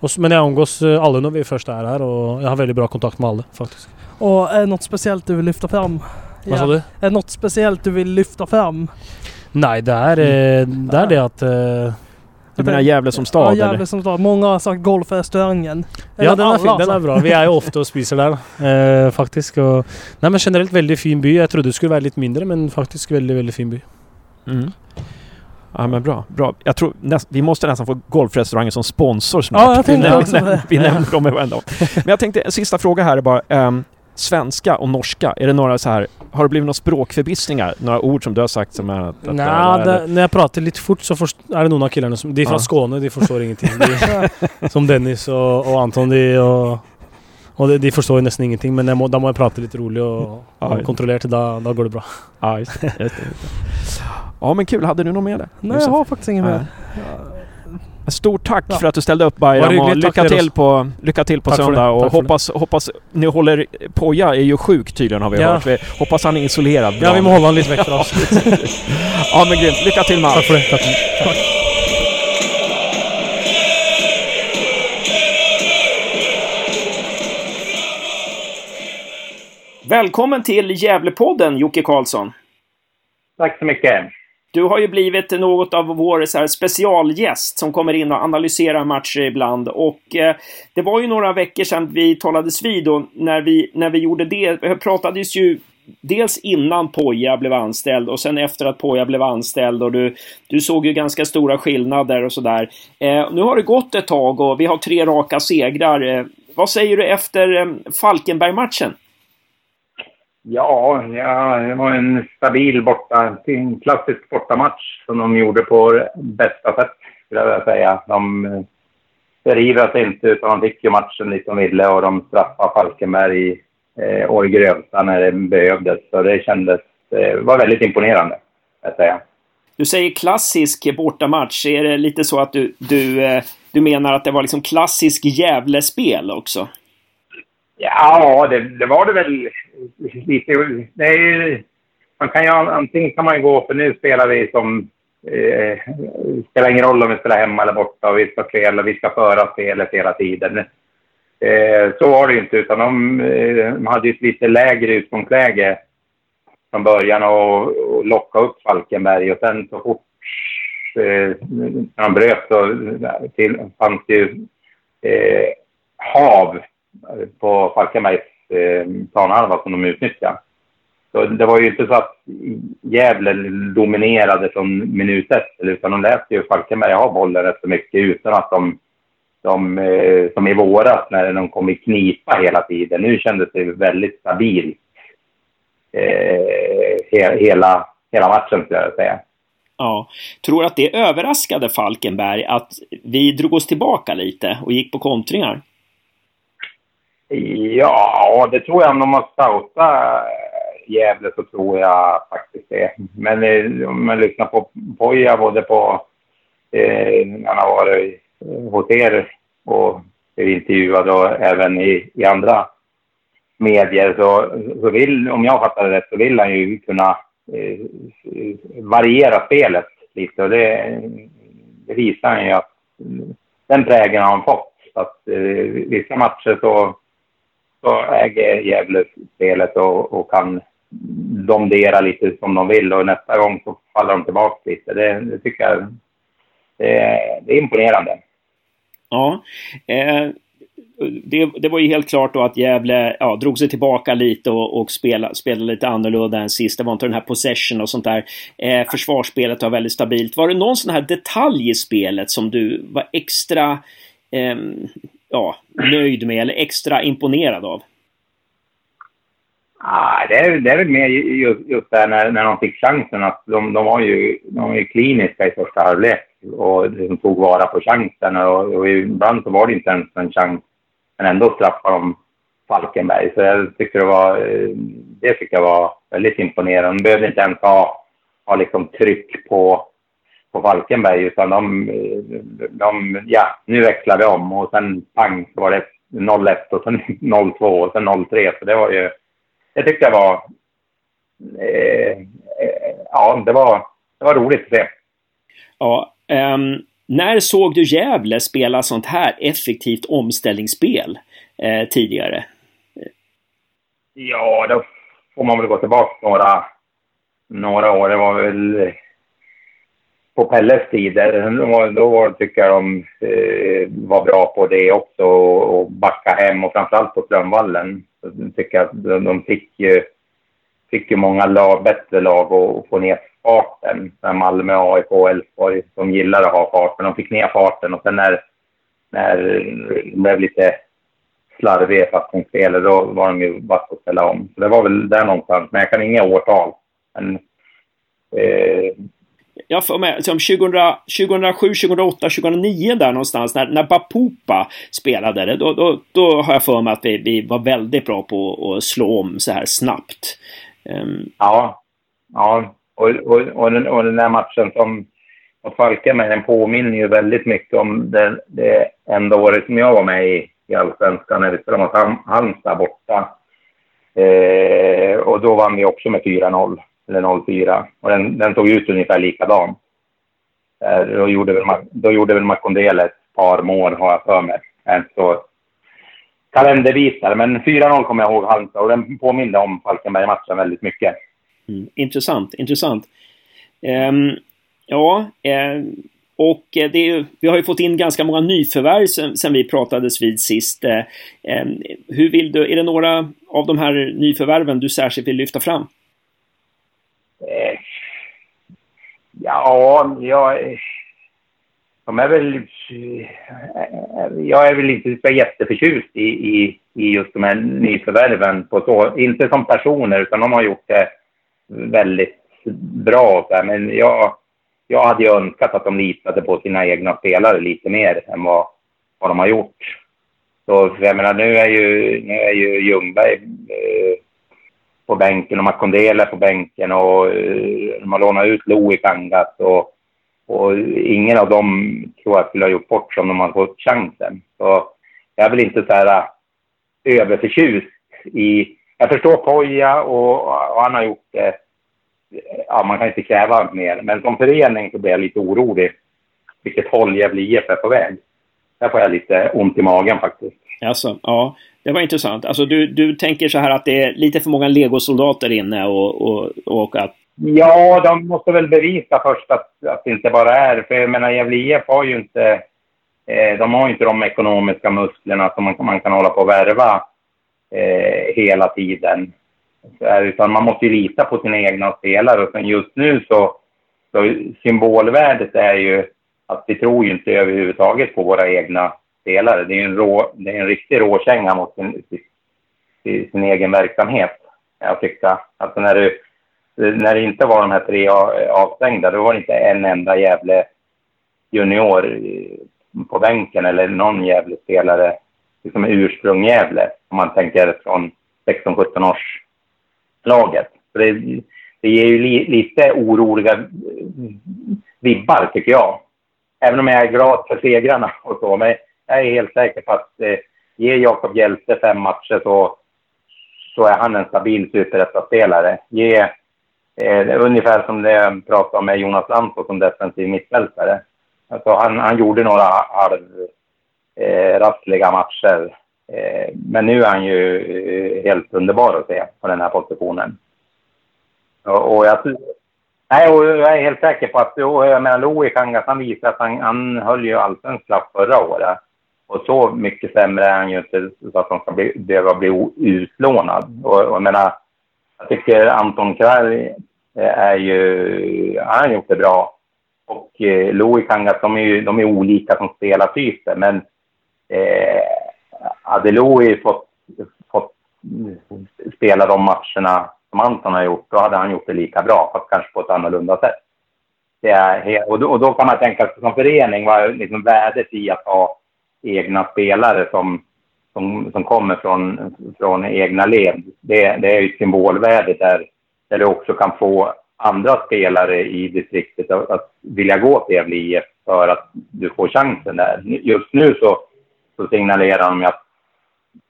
Och, men jag umgås alla när vi först är här och jag har väldigt bra kontakt med alla faktiskt. Och är det något speciellt du vill lyfta fram? Vad sa du? Är det något speciellt du vill lyfta fram? Nej, det är, eh, det, är det att... Du menar Gävle som stad? Ja? Gävle som stad. Många har sagt golfrestaurangen. ja, Eller den är, har den är bra. Vi är ju ofta och spiser där eh, faktiskt. Och, nej men generellt väldigt fin by. Jag trodde det skulle vara lite mindre men faktiskt väldigt, väldigt fin by. Mm. Ja men bra, bra. Jag tror näst, vi måste nästan få golfrestaurangen som sponsor snart. Ja, jag vi, det. vi nämner dem varenda. Men jag tänkte, en sista fråga här är bara. ehm, svenska och norska, är det några så här, har det blivit några språkförbistringar? Några ord som du har sagt som är... Att, att, Nej, det, när jag pratar lite fort så först, är det någon av killarna som... De är från Ja. Skåne, de förstår ingenting. De, som Dennis och, och Anton, de, och, och de, de förstår ju nästan ingenting. Men må, då må jag prata lite roligt och, Ja, och kontrollerat, då, då går det bra. Ja, just det, just det, just det. Ja men kul, hade du något mer? Nej, jag har faktiskt inget mer. Stort tack Ja. för att du ställde upp Var Bayram och tack lycka till på, lycka till på Tack söndag och tack hoppas, hoppas ni håller... Poja är ju sjuk tydligen har vi Ja. hört. Vi hoppas han är isolerad Ja, vi må hålla honom lite från oss. Ja men grymt, lycka till med allt. Tack för det. Tack. Välkommen till Gävlepodden Jocke Karlsson. Tack så mycket. Du har ju blivit något av vår så här, specialgäst som kommer in och analyserar matcher ibland. Och eh, det var ju några veckor sedan vi talades vid och när vi, när vi gjorde det eh, pratades ju dels innan Poja blev anställd och sen efter att Poja blev anställd och du, du såg ju ganska stora skillnader och sådär. Eh, nu har det gått ett tag och vi har tre raka segrar. Eh, vad säger du efter eh, Falkenberg-matchen? Ja, ja, det var en stabil borta, en klassisk bortamatch som de gjorde på bästa sätt, skulle jag vilja säga. De eh, förivade sig inte, utan de fick ju matchen dit de ville och de straffade Falkenberg eh, och grövsta när det behövdes. Så det kändes, eh, var väldigt imponerande, ska jag säga. Du säger klassisk bortamatch. Är det lite så att du, du, eh, du menar att det var liksom klassisk Gävlespel också? Ja, det, det var det väl lite. Det är, ju- man kan ju, antingen kan man ju gå, för nu spelar vi som... Eh, det spelar ingen roll om vi spelar hemma eller borta och vi ska spela, vi ska föra spelet hela tiden. Eh, så var det ju inte, utan de, eh, de hade ju ett lite lägre utgångsläge från början och, och locka upp Falkenberg och sen så fort eh, när de bröt så till, fanns det ju eh, hav på Falkenbergs eh, planhalva som de utnyttjade. Så det var ju inte så att Gävle dominerade från minut ett, utan de lät ju Falkenberg ha bollen rätt så mycket utan att de, de eh, som i våras när de kom i knipa hela tiden. Nu kändes det väldigt stabilt eh, he, hela, hela matchen skulle jag säga. Ja. Tror att det överraskade Falkenberg att vi drog oss tillbaka lite och gick på kontringar? Ja, det tror jag. Om de har scoutat eh, Gävle så tror jag faktiskt det. Men eh, om man lyssnar på Poja både på eh, när han har varit eh, hos er och är intervjuad och även i, i andra medier så, så vill, om jag fattar det rätt, så vill han ju kunna eh, variera spelet lite och det, det visar han ju att den prägeln har han fått. Så att eh, vissa matcher så så äger Gävle spelet och, och kan domdera lite som de vill och nästa gång så faller de tillbaka lite. Det, det tycker jag det, är- det är imponerande. Ja. Eh, det, det var ju helt klart då att Gävle ja, drog sig tillbaka lite och, och spelade, spelade lite annorlunda än sist. Det var inte den här possession och sånt där. Eh, försvarsspelet var väldigt stabilt. Var det någon sån här detalj i spelet som du var extra... eh, ja, nöjd med eller extra imponerad av? Ah, det, är, det är väl mer just, just där när, när de fick chansen att de, de, var ju, de var ju kliniska i första halvlek och de tog vara på chansen och, och ibland så var det inte ens en chans men ändå straffade de Falkenberg. Så jag tyckte det var, eh, det tyckte jag var väldigt imponerande. De behövde inte ens ha, ha liksom tryck på, på Falkenberg utan de, de, ja, nu växlar vi om och sen pang så var det 0-1 och sen 0-2 och sen 0-3. Så det var ju, det tyckte jag var, eh, eh, ja, det var, det var roligt att se. Ja, um, när såg du Gävle spela sånt här effektivt omställningsspel eh, tidigare? Ja, då får man väl gå tillbaka några, några år. Det var väl på Pelles tid. Då, då tycker jag de eh, var bra på det också och backa hem och framförallt på Strömvallen. Så jag tycker att de, de fick ju, fick ju många lag, bättre lag att få ner farten. Malmö, AIK och Elfsborg som gillar att ha fart, men de fick ner farten och sen när, när det blev lite slarviga fattningsfel, då var de ju vass att ställa om. Så det var väl där någonstans, men jag kan inga årtal. Men, eh, jag får med, som 2007, 2008, 2009 där någonstans när, när Bapupa spelade det. Då, då, då har jag för mig att vi, vi var väldigt bra på att slå om så här snabbt. Um... Ja, ja. Och, och, och, den, och den där matchen som mot Falkenberg, den påminner ju väldigt mycket om det, det enda året som jag var med i, i Allsvenskan när vi spelade mot Halmstad borta. Eh, och då vann vi också med 4-0, eller 0-4. Och den, den såg ut ungefär likadan. Eh, då gjorde väl, då gjorde väl Makondele ett par mål, har jag för mig. En så kalenderbitar, men 4-0 kommer jag ihåg Halmstad och den påminde om Falkenberg-matchen väldigt mycket. Mm, intressant, intressant. Um, ja, uh, och eh, det är, vi har ju fått in ganska många nyförvärv sen, sen vi pratades vid sist. Um, hur vill du, är det några av de här nyförvärven du särskilt vill lyfta fram? Eh, ja, jag... De är väl... Jag är väl inte så jätteförtjust i, i, i just de här nyförvärven på så, inte som personer utan de har gjort det väldigt bra. Men jag, jag hade ju önskat att de litade på sina egna spelare lite mer än vad, vad de har gjort. Så jag menar, nu är ju, nu är ju Ljungberg eh, på bänken och Makondela på bänken och eh, de har lånat ut Louis Kangas och, och ingen av dem tror jag skulle ha gjort bort som de har fått chansen. Så jag är väl inte så här eh, överförtjust i... Jag förstår Poja och, och han har gjort det ja, man kan inte kräva mer. Men som förening så blir jag lite orolig vilket håll Gävle IF är på väg. Där får jag lite ont i magen faktiskt. Alltså, ja, det var intressant. Alltså du, du tänker så här att det är lite för många legosoldater inne och, och, och att... Ja, de måste väl bevisa först att, att det inte bara är... För jag menar, Gävle IF har ju inte... Eh, de har ju inte de ekonomiska musklerna som man, man kan hålla på och värva eh, hela tiden. Utan man måste ju lita på sina egna spelare. Och just nu så, så symbolvärdet är ju att vi tror ju inte överhuvudtaget på våra egna spelare. Det är en, rå, det är en riktig råkänga mot sin, sin, sin egen verksamhet, jag tyckte. Alltså när, du, när det inte var de här tre avstängda, då var det inte en enda jävla junior på bänken eller någon jävla spelare liksom ursprung Gävle, om man tänker från 16-17 års laget. Det, det ger ju li, lite oroliga vibbar, tycker jag. Även om jag är glad för segrarna och så. Men jag är helt säker på att eh, ger Jakob Hjälte fem matcher så, så är han en stabil superettaspelare. Ge eh, ungefär som det jag pratade om med Jonas Lantto som defensiv mittfältare. Alltså han, han gjorde några halvrassliga eh, matcher Eh, men nu är han ju eh, helt underbar att se på den här positionen. Och, och jag, nej, och jag är helt säker på att, och jag menar Louis Kangas, han visar att han, han höll ju allsvensk klass förra året. Och så mycket sämre är han ju inte så att han ska bli, behöva bli utlånad. Och, och jag menar, jag tycker Anton Krall eh, är ju, han har gjort det bra. Och eh, Louis Kangas, de är ju de är olika som spelartyper, men eh, hade Louis fått, fått spela de matcherna som Anton har gjort, då hade han gjort det lika bra, fast kanske på ett annorlunda sätt. Det är, och, då, och då kan man tänka sig som förening, vad liksom värdet i att ha egna spelare som, som, som kommer från, från egna led. Det, det är ju symbolvärdet där, där du också kan få andra spelare i distriktet att, att vilja gå till Gävle IF för att du får chansen där. Just nu så, så signalerar de att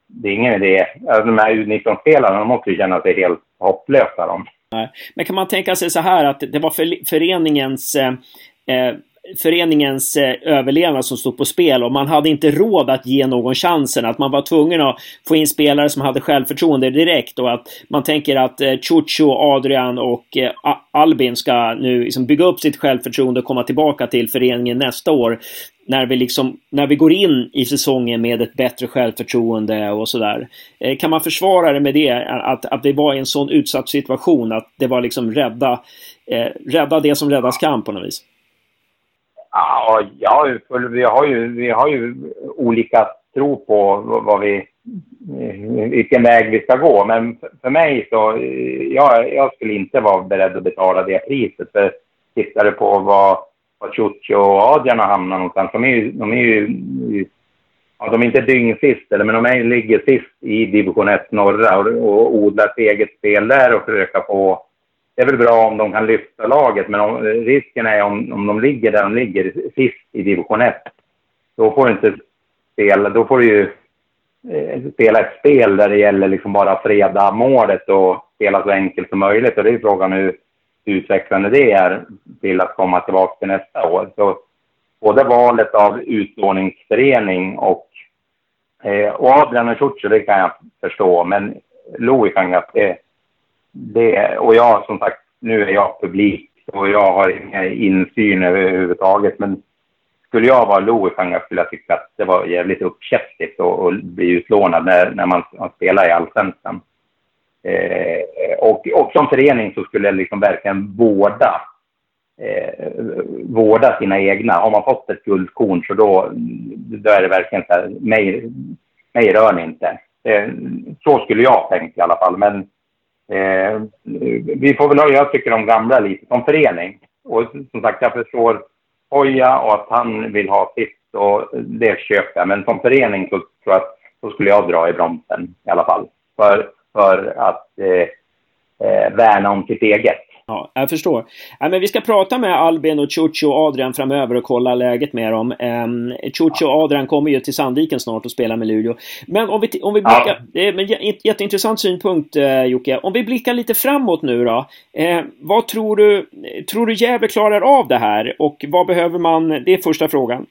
det är ingen idé. Alltså, de här U19-spelarna, de måste ju känna sig helt hopplösa. De. Men kan man tänka sig så här att det var för, föreningens eh, eh föreningens eh, överlevnad som stod på spel och man hade inte råd att ge någon chansen. Att man var tvungen att få in spelare som hade självförtroende direkt och att man tänker att eh, Chucho, Adrian och eh, Albin ska nu liksom bygga upp sitt självförtroende och komma tillbaka till föreningen nästa år. När vi, liksom, när vi går in i säsongen med ett bättre självförtroende och sådär. Kan man försvara det med det? Att, att det var en sån utsatt situation att det var liksom rädda, eh, rädda det som räddas kan på något vis? Ja, ja vi, har ju, vi har ju olika tro på vad vi, vilken väg vi ska gå. Men för mig så, jag, jag skulle inte vara beredd att betala det priset. För tittar du på vad, vad Ciuccio och Adrian har hamnat någonstans, de är ju, de är ju ja, de är inte dyngsist, eller, men de är, ligger sist i division 1 norra och, och odlar sitt eget spel där och försöka få det är väl bra om de kan lyfta laget, men om, risken är om, om de ligger där de ligger, sist i division 1, då får du inte spela, då får du ju eh, spela ett spel där det gäller liksom bara freda målet och spela så enkelt som möjligt. Och det är frågan hur utvecklande det är till att komma tillbaka till nästa år. Så både valet av utlåningsförening och, eh, och Adrian och Ciuccio, det kan jag förstå, men Louis kan jag, det, det, och jag som sagt, nu är jag publik och jag har ingen insyn överhuvudtaget. Men skulle jag vara Louis skulle jag tycka att det var jävligt uppkäftigt att bli utlånad när, när man spelar i allsvenskan. Eh, och, och som förening så skulle jag liksom verkligen vårda, eh, vårda sina egna. Har man fått ett guldkorn så då, då är det verkligen så här, mig, mig rör ni inte. Eh, så skulle jag tänkt i alla fall. Men Eh, vi får väl ha, jag tycker de gamla lite som förening. Och som sagt, jag förstår Hoja och att han vill ha sitt och det köper jag. Men som förening så tror jag att så skulle jag dra i bromsen i alla fall. För, för att eh, eh, värna om sitt eget. Ja, jag förstår. Ja, men vi ska prata med Albin och Chucho och Adrian framöver och kolla läget med dem. Um, Chucho och Adrian kommer ju till Sandviken snart och spelar med Luleå. Men om vi, om vi blickar... Ja. Det är en jätteintressant synpunkt uh, Jocke. Om vi blickar lite framåt nu då. Uh, vad tror du... Tror du Gävle klarar av det här? Och vad behöver man... Det är första frågan.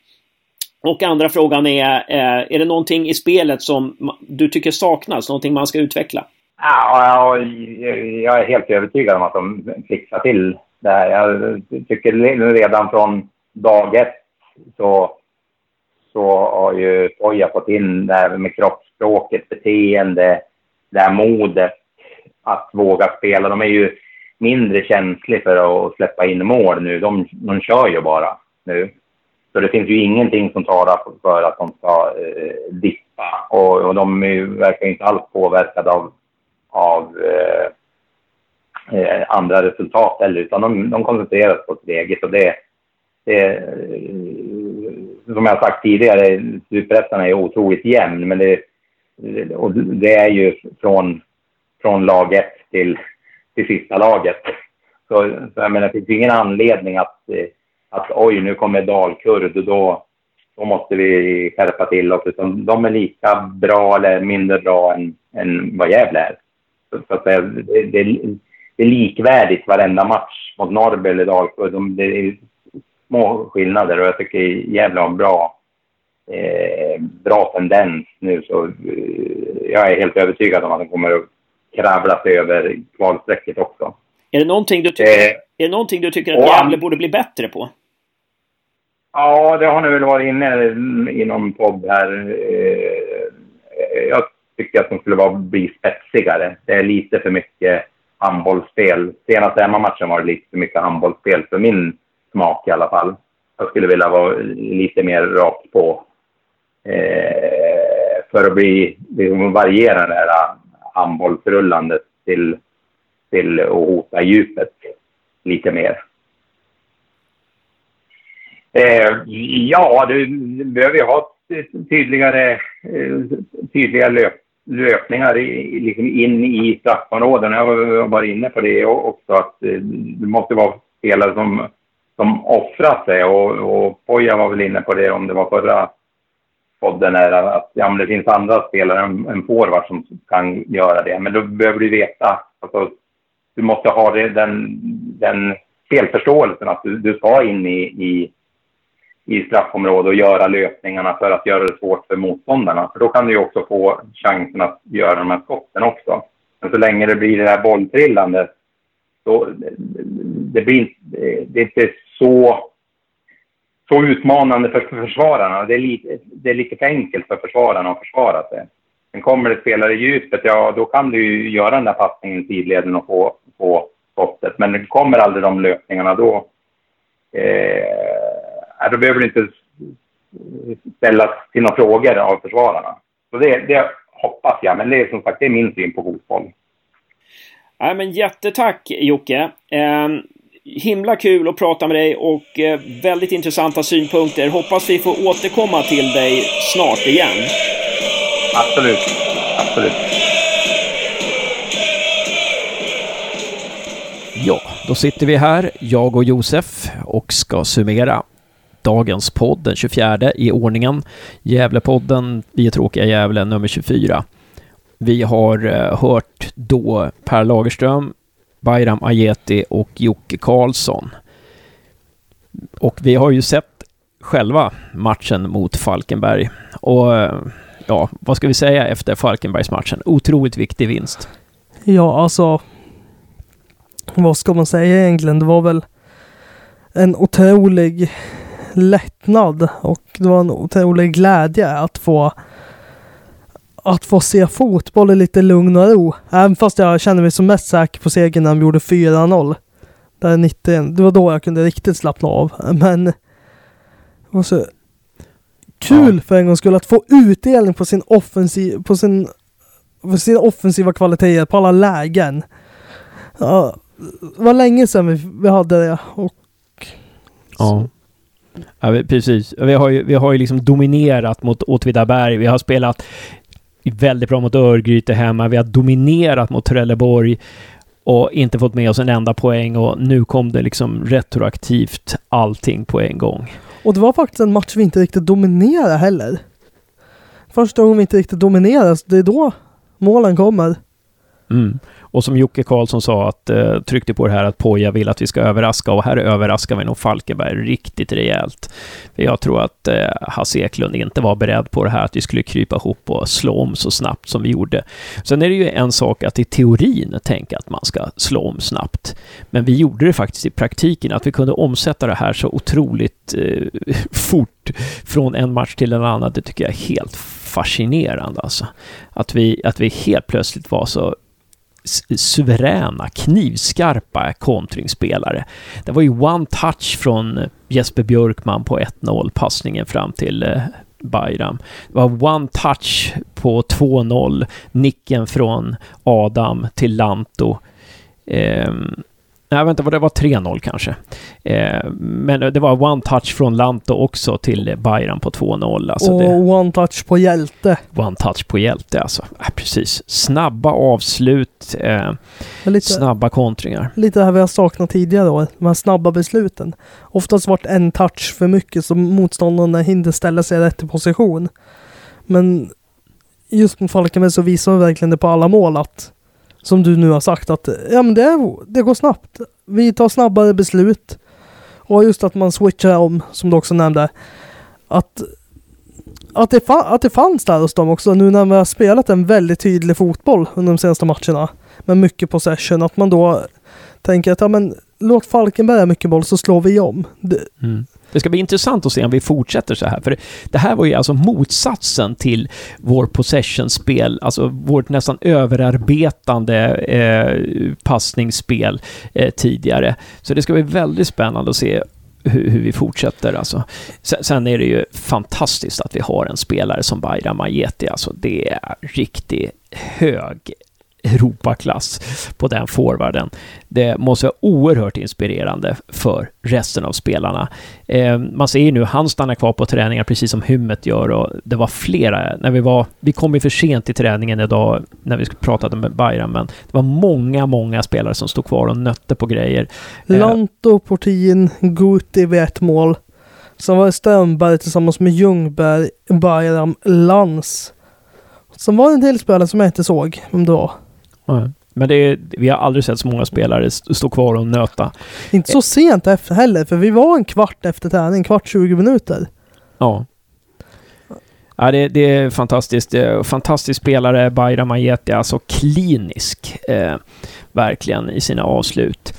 Och andra frågan är, uh, är det någonting i spelet som du tycker saknas? Någonting man ska utveckla? Ja, jag är helt övertygad om att de fixar till det här. Jag tycker redan från dag ett så, så har ju Toja fått in det här med kroppsspråket, beteende, det här modet att våga spela. De är ju mindre känsliga för att släppa in mål nu. De, de kör ju bara nu. Så det finns ju ingenting som talar för att de ska eh, dippa. Och, och de är, verkar inte alls påverkade av av eh, eh, andra resultat heller, utan de, de koncentrerar sig på sitt eget. Och det, det, eh, som jag sagt tidigare, superettan är otroligt jämn, men det, och det är ju från, från lag ett till, till sista laget. Så, så jag menar, det finns ingen anledning att, eh, att oj, nu kommer Dalkurd och då, då måste vi skärpa till oss. Utan de är lika bra eller mindre bra än, än vad Gävle är. Så att det, det, det är likvärdigt varenda match mot Norrby eller Dalkurd. De, det är små skillnader och jag tycker Gävle har en bra, eh, bra tendens nu. Så eh, jag är helt övertygad om att de kommer att kravla sig över kvalstrecket också. Är det någonting du tycker, eh, är det någonting du tycker att Gävle borde bli bättre på? Ja, det har ni väl varit inne i någon podd här. Eh, jag tycker att de skulle vara, bli spetsigare. Det är lite för mycket handbollsspel. Senaste hemmamatchen var det lite för mycket handbollsspel för min smak i alla fall. Jag skulle vilja vara lite mer rakt på. Eh, för att bli, liksom variera det här eh, handbollsrullandet till, till att hota djupet lite mer. Eh, ja, du behöver ju ha tydligare, eh, tydliga löp, löpningar i, liksom in i straffområden. Jag var bara inne på det också, att eh, det måste vara spelare som, som offrar sig. Och, och Poja var väl inne på det om det var förra podden, är att ja, men det finns andra spelare än, än forward som kan göra det. Men då behöver du veta, alltså, du måste ha det, den, den felförståelsen att du, du ska in i, i i straffområdet och göra löpningarna för att göra det svårt för motståndarna. För då kan du ju också få chansen att göra de här skotten också. Men så länge det blir det här bolltrillandet, så det blir det är inte så, så utmanande för försvararna. Det är, lite, det är lite för enkelt för försvararna att försvara sig. Sen kommer det spelare i djupet, ja då kan du ju göra den där passningen i sidleden och få, få skottet. Men det kommer aldrig de löpningarna då. Eh, då behöver inte ställa till några frågor av försvararna. Så det, det hoppas jag, men det är som sagt det är min syn på fotboll. Ja, men jättetack Jocke! Eh, himla kul att prata med dig och eh, väldigt intressanta synpunkter. Hoppas vi får återkomma till dig snart igen. Absolut, absolut. Ja, då sitter vi här, jag och Josef, och ska summera dagens podd, den 24 i ordningen. Gävlepodden, Vi är tråkiga Gävle, nummer 24. Vi har eh, hört då Per Lagerström, Bayram Ajeti och Jocke Karlsson. Och vi har ju sett själva matchen mot Falkenberg. Och eh, ja, vad ska vi säga efter Falkenbergsmatchen? Otroligt viktig vinst. Ja, alltså. Vad ska man säga egentligen? Det var väl en otrolig lättnad och det var en otrolig glädje att få att få se fotboll i lite lugn och ro. Även fast jag kände mig som mest säker på segern när de gjorde 4-0. Där 91. Det var då jag kunde riktigt slappna av. Men det var så kul ja. för en gång skulle att få utdelning på sin offensiv, på sin, på sina offensiva kvaliteter, på alla lägen. Ja, det var länge sedan vi, vi hade det. Och ja. Ja, precis. Vi har ju, vi har ju liksom dominerat mot Åtvidaberg. Vi har spelat väldigt bra mot Örgryte hemma. Vi har dominerat mot Trelleborg och inte fått med oss en enda poäng och nu kom det liksom retroaktivt allting på en gång. Och det var faktiskt en match vi inte riktigt dominerade heller. Första gången vi inte riktigt dominerade, det är då målen kommer. Mm. Och som Jocke Karlsson sa, att, eh, tryckte på det här att Poja vill att vi ska överraska och här överraskar vi nog Falkenberg riktigt rejält. För jag tror att eh, Hasse Eklund inte var beredd på det här att vi skulle krypa ihop och slå om så snabbt som vi gjorde. Sen är det ju en sak att i teorin tänka att man ska slå om snabbt. Men vi gjorde det faktiskt i praktiken, att vi kunde omsätta det här så otroligt eh, fort från en match till en annan, det tycker jag är helt fascinerande alltså. Att vi, att vi helt plötsligt var så suveräna, knivskarpa kontringsspelare. Det var ju one touch från eh, Jesper Björkman på 1-0, passningen fram till eh, Bayram. Det var one touch på 2-0, nicken från Adam till Lanto. Um, Nej, vänta, det var 3-0 kanske. Eh, men det var one touch från Lanto också till Bayern på 2-0. Alltså och det, one touch på hjälte. One touch på hjälte alltså. Ja, precis. Snabba avslut, eh, lite, snabba kontringar. Lite det här vi har saknat tidigare då, de här snabba besluten. Oftast varit en touch för mycket så motståndarna hinner ställa sig i rätt position. Men just mot Falkenberg så visar man verkligen det på alla mål att som du nu har sagt att ja, men det, det går snabbt. Vi tar snabbare beslut. Och just att man switchar om, som du också nämnde. Att, att, det, att det fanns där hos dem också, nu när vi har spelat en väldigt tydlig fotboll under de senaste matcherna. Med mycket possession, att man då tänker att ja, men, låt Falkenberg ha mycket boll så slår vi om. Det, mm. Det ska bli intressant att se om vi fortsätter så här, för det här var ju alltså motsatsen till vår possession-spel, alltså vårt nästan överarbetande eh, passningsspel eh, tidigare. Så det ska bli väldigt spännande att se hur, hur vi fortsätter. Alltså. Sen, sen, är det ju fantastiskt att vi har en spelare som Bayram Ajeti. Alltså, det är riktigt hög Europaklass på den forwarden. Det måste vara oerhört inspirerande för resten av spelarna. Eh, man ser ju nu, han stannar kvar på träningar precis som Hummet gör och det var flera, när vi var, vi kom ju för sent till träningen idag när vi pratade med Bayram, men det var många, många spelare som stod kvar och nötte på grejer. Eh, Lanto, Portin, Guti vid ett mål. Sen var det Strömberg tillsammans med Ljungberg, Bayram, Lans. Sen var det en del spelare som jag inte såg vem det var. Men det är, vi har aldrig sett så många spelare stå kvar och nöta. Inte så sent efter heller, för vi var en kvart efter träning, kvart 20 minuter. Ja. Ja, det, det är fantastiskt. Fantastisk spelare, Bayram Ajeti, alltså klinisk, eh, verkligen, i sina avslut.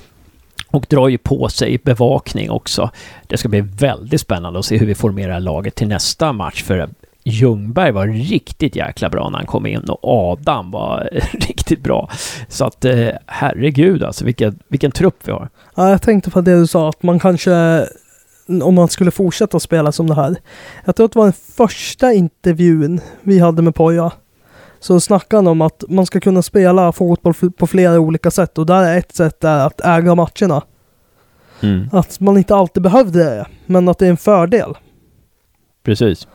Och drar ju på sig bevakning också. Det ska bli väldigt spännande att se hur vi formerar laget till nästa match, för Ljungberg var riktigt jäkla bra när han kom in och Adam var riktigt bra. Så att eh, herregud alltså vilken, vilken trupp vi har. Ja, jag tänkte på det du sa att man kanske om man skulle fortsätta spela som det här. Jag tror att det var den första intervjun vi hade med Poja. Så snackade han om att man ska kunna spela fotboll på flera olika sätt och där är ett sätt är att äga matcherna. Mm. Att man inte alltid behövde det, men att det är en fördel. Precis.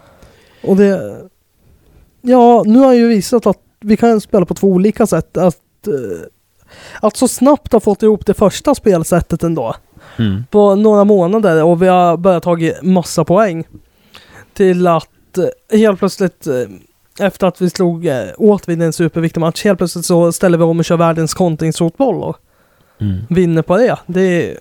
Och det... Ja, nu har jag ju visat att vi kan spela på två olika sätt. Att, eh, att så snabbt ha fått ihop det första spelsättet ändå. Mm. På några månader och vi har börjat ta massa poäng. Till att eh, helt plötsligt eh, efter att vi slog åt vid en superviktig match, helt plötsligt så ställer vi om och kör världens kontringsfotboll och mm. vinner på det. Det är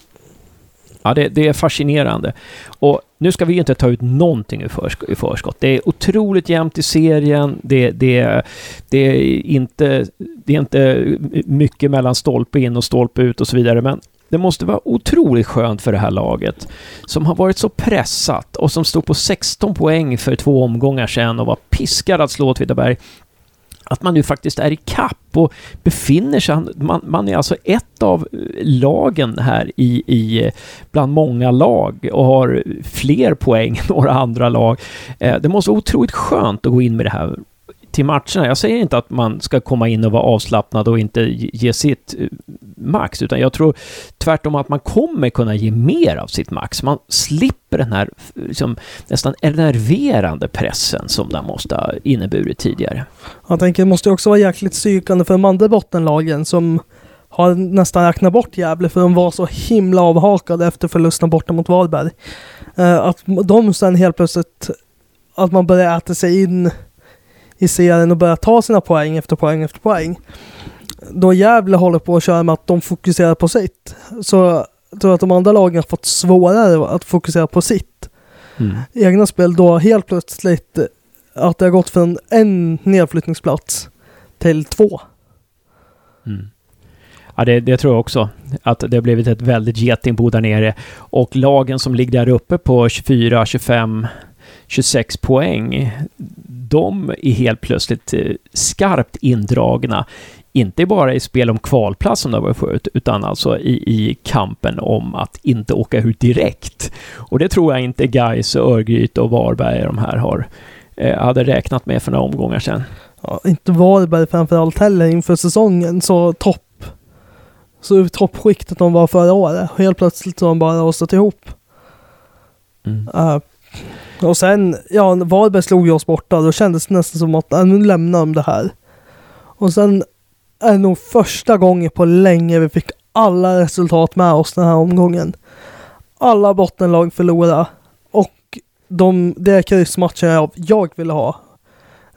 Ja, det, det, är fascinerande. Och nu ska vi ju inte ta ut någonting i, försk i förskott. Det är otroligt jämnt i serien. Det, det, det, är inte, det är inte mycket mellan stolpe in och stolpe ut och så vidare. Men det måste vara otroligt skönt för det här laget som har varit så pressat och som stod på 16 poäng för två omgångar sedan och var piskad att slå Åtvidaberg att man nu faktiskt är i kapp och befinner sig, man, man är alltså ett av eh, lagen här i, i eh, bland många lag och har fler poäng än några andra lag. Eh, det måste vara otroligt skönt att gå in med det här till matcherna. Jag säger inte att man ska komma in och vara avslappnad och inte ge sitt eh, max, utan jag tror tvärtom att man kommer kunna ge mer av sitt max. Man slipper den här liksom, nästan enerverande pressen som den måste ha inneburit tidigare. Jag tänker det måste också vara jäkligt psykande för de andra bottenlagen som har nästan räknat bort Gävle för de var så himla avhakade efter förlusten borta mot Varberg. Eh, att de sen helt plötsligt, att man börjar äta sig in i serien och börjar ta sina poäng efter poäng efter poäng. Då Gävle håller på att köra med att de fokuserar på sitt. Så jag tror att de andra lagen har fått svårare att fokusera på sitt mm. egna spel. Då helt plötsligt att det har gått från en nedflyttningsplats till två. Mm. Ja, det, det, tror jag också. Att det har blivit ett väldigt getingbo där nere. Och lagen som ligger där uppe på 24, 25, 26 poäng, de är helt plötsligt eh, skarpt indragna. Inte bara i spel om kvalplats som det var förut, utan alltså i, i kampen om att inte åka ut direkt. Och det tror jag inte Gais Örgryte och Varberg de här har, eh, hade räknat med för några omgångar sedan. Ja, inte Varberg framförallt heller inför säsongen, så topp så toppskiktet de var förra året. Helt plötsligt har de bara rasat ihop. Mm. Uh, och sen, ja, Varberg slog ju oss borta. Då kändes det nästan som att, äh, nu lämnar de det här. Och sen är det nog första gången på länge vi fick alla resultat med oss den här omgången. Alla bottenlag förlorade. Och de, det kryssmatchen jag, jag ville ha.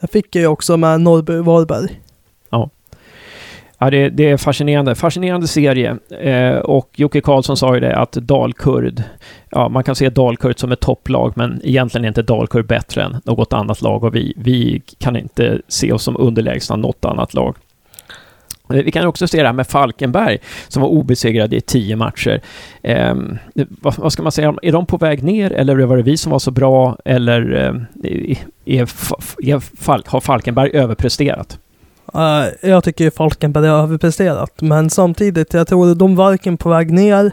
Jag fick ju också med Norrby-Varberg. Ja, det, det, är fascinerande. Fascinerande serie. Eh, och Jocke Karlsson sa ju det att Dalkurd, ja man kan se Dalkurd som ett topplag men egentligen är inte Dalkurd bättre än något annat lag och vi, vi kan inte se oss som underlägsna något annat lag. Eh, vi kan också se det här med Falkenberg som var obesegrade i tio matcher. Eh, vad, vad, ska man säga, är de på väg ner eller var det vi som var så bra eller eh, är, är, har Falkenberg överpresterat? Uh, jag tycker Falkenberg har överpresterat, men samtidigt, jag tror de varken på väg ner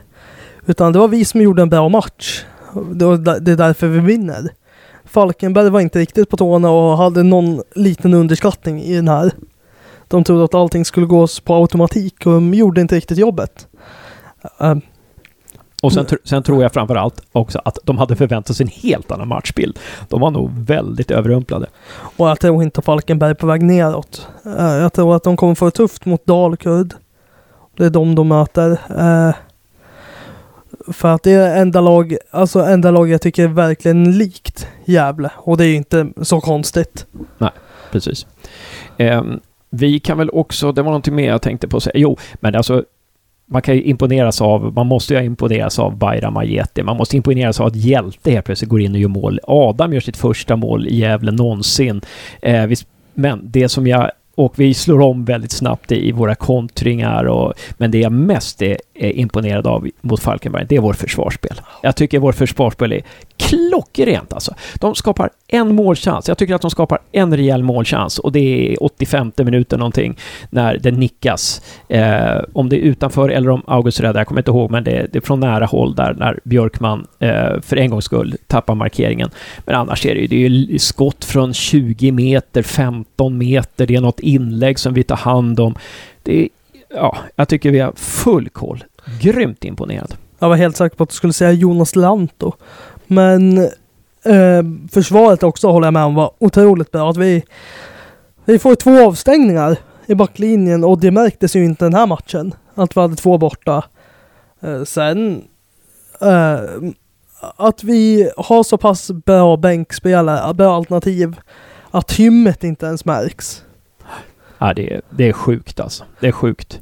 Utan det var vi som gjorde en bra match. Det är därför vi vinner. Falkenberg var inte riktigt på tårna och hade någon liten underskattning i den här. De trodde att allting skulle gå på automatik och de gjorde inte riktigt jobbet. Uh, och sen, sen tror jag framför allt också att de hade förväntat sig en helt annan matchbild. De var nog väldigt överrumplade. Och jag tror inte Falkenberg är på väg neråt. Eh, Jag tror att de kommer få det tufft mot Dalkurd. Det är de de möter. Eh, För att det är enda lag, alltså enda lag jag tycker är verkligen likt Gävle. Och det är ju inte så konstigt. Precis. Ehm, vi kan väl också, det var någonting mer jag tänkte på att säga. Jo, men alltså man kan ju imponeras av, man måste ju imponeras av Bayram Ajeti. Man måste imponeras av att Hjälte helt plötsligt går in och gör mål. Adam gör sitt första mål i Gävle någonsin. Eh, vi, men det som jag och vi slår om väldigt snabbt i, våra kontringar. Och, men det jag mest är imponerad av mot Falkenberg, det är vårt försvarsspel. Jag tycker vårt försvarsspel är klockrent alltså. De skapar en målchans. Jag tycker att de skapar en rejäl målchans och det är 85 minuter någonting när det nickas. Eh, om det är utanför eller om August räddar, jag kommer inte ihåg, men det, det är från nära håll där när Björkman eh, för en gångs skull tappar markeringen. Men annars är det ju, det är ju skott från 20 meter, 15 meter, det är något inlägg som vi tar hand om. Det är, ja, jag tycker vi har full koll. Grymt imponerad. Jag var helt säker på att du skulle säga Jonas Lanto. Men eh, försvaret också håller jag med om var otroligt bra. Att vi, vi får två avstängningar i backlinjen och det märktes ju inte den här matchen. Att vi hade två borta. Eh, sen eh, att vi har så pass bra bänkspelare, bra alternativ att hymmet inte ens märks. Ja, det, är, det är sjukt alltså. Det är sjukt.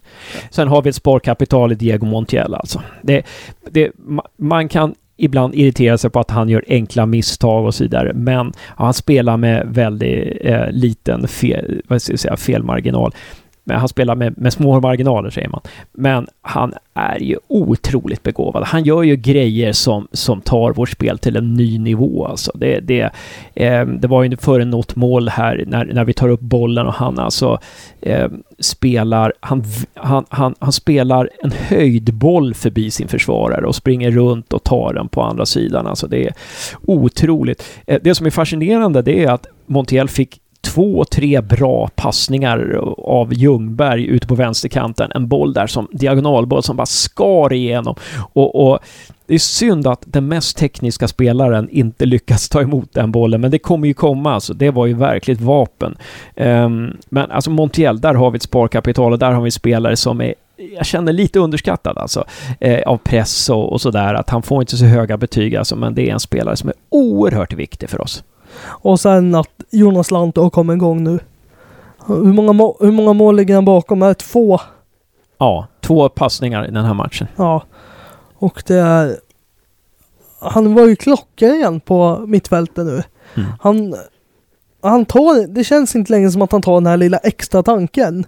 Sen har vi ett sparkapital i Diego Montiel alltså. Det, det, man kan ibland irritera sig på att han gör enkla misstag och så vidare, men ja, han spelar med väldigt eh, liten fel, vad ska jag säga, felmarginal. Men han spelar med, med små marginaler, säger man. Men han är ju otroligt begåvad. Han gör ju grejer som, som tar vårt spel till en ny nivå. Alltså. Det, det, eh, det var ju före något mål här när, när vi tar upp bollen och han alltså eh, spelar, han, han, han, han spelar en höjdboll förbi sin försvarare och springer runt och tar den på andra sidan. Alltså det är otroligt. Eh, det som är fascinerande det är att Montiel fick två, tre bra passningar av Ljungberg ute på vänsterkanten. En boll där som diagonalboll som bara skar igenom. Och, och det är synd att den mest tekniska spelaren inte lyckas ta emot den bollen, men det kommer ju komma. Alltså, det var ju verkligt vapen. Um, men alltså Montiel, där har vi ett sparkapital och där har vi spelare som är jag känner lite underskattad alltså, eh, av press och, och sådär. Att han får inte så höga betyg alltså, men det är en spelare som är oerhört viktig för oss. Och sen att Jonas Lanto har kommit igång nu. Hur många, må- hur många mål ligger han bakom? Är det två? Ja, två passningar i den här matchen. Ja. Och det är... Han var ju klockren på mittfältet nu. Mm. Han... Han tar... Det känns inte längre som att han tar den här lilla extra tanken.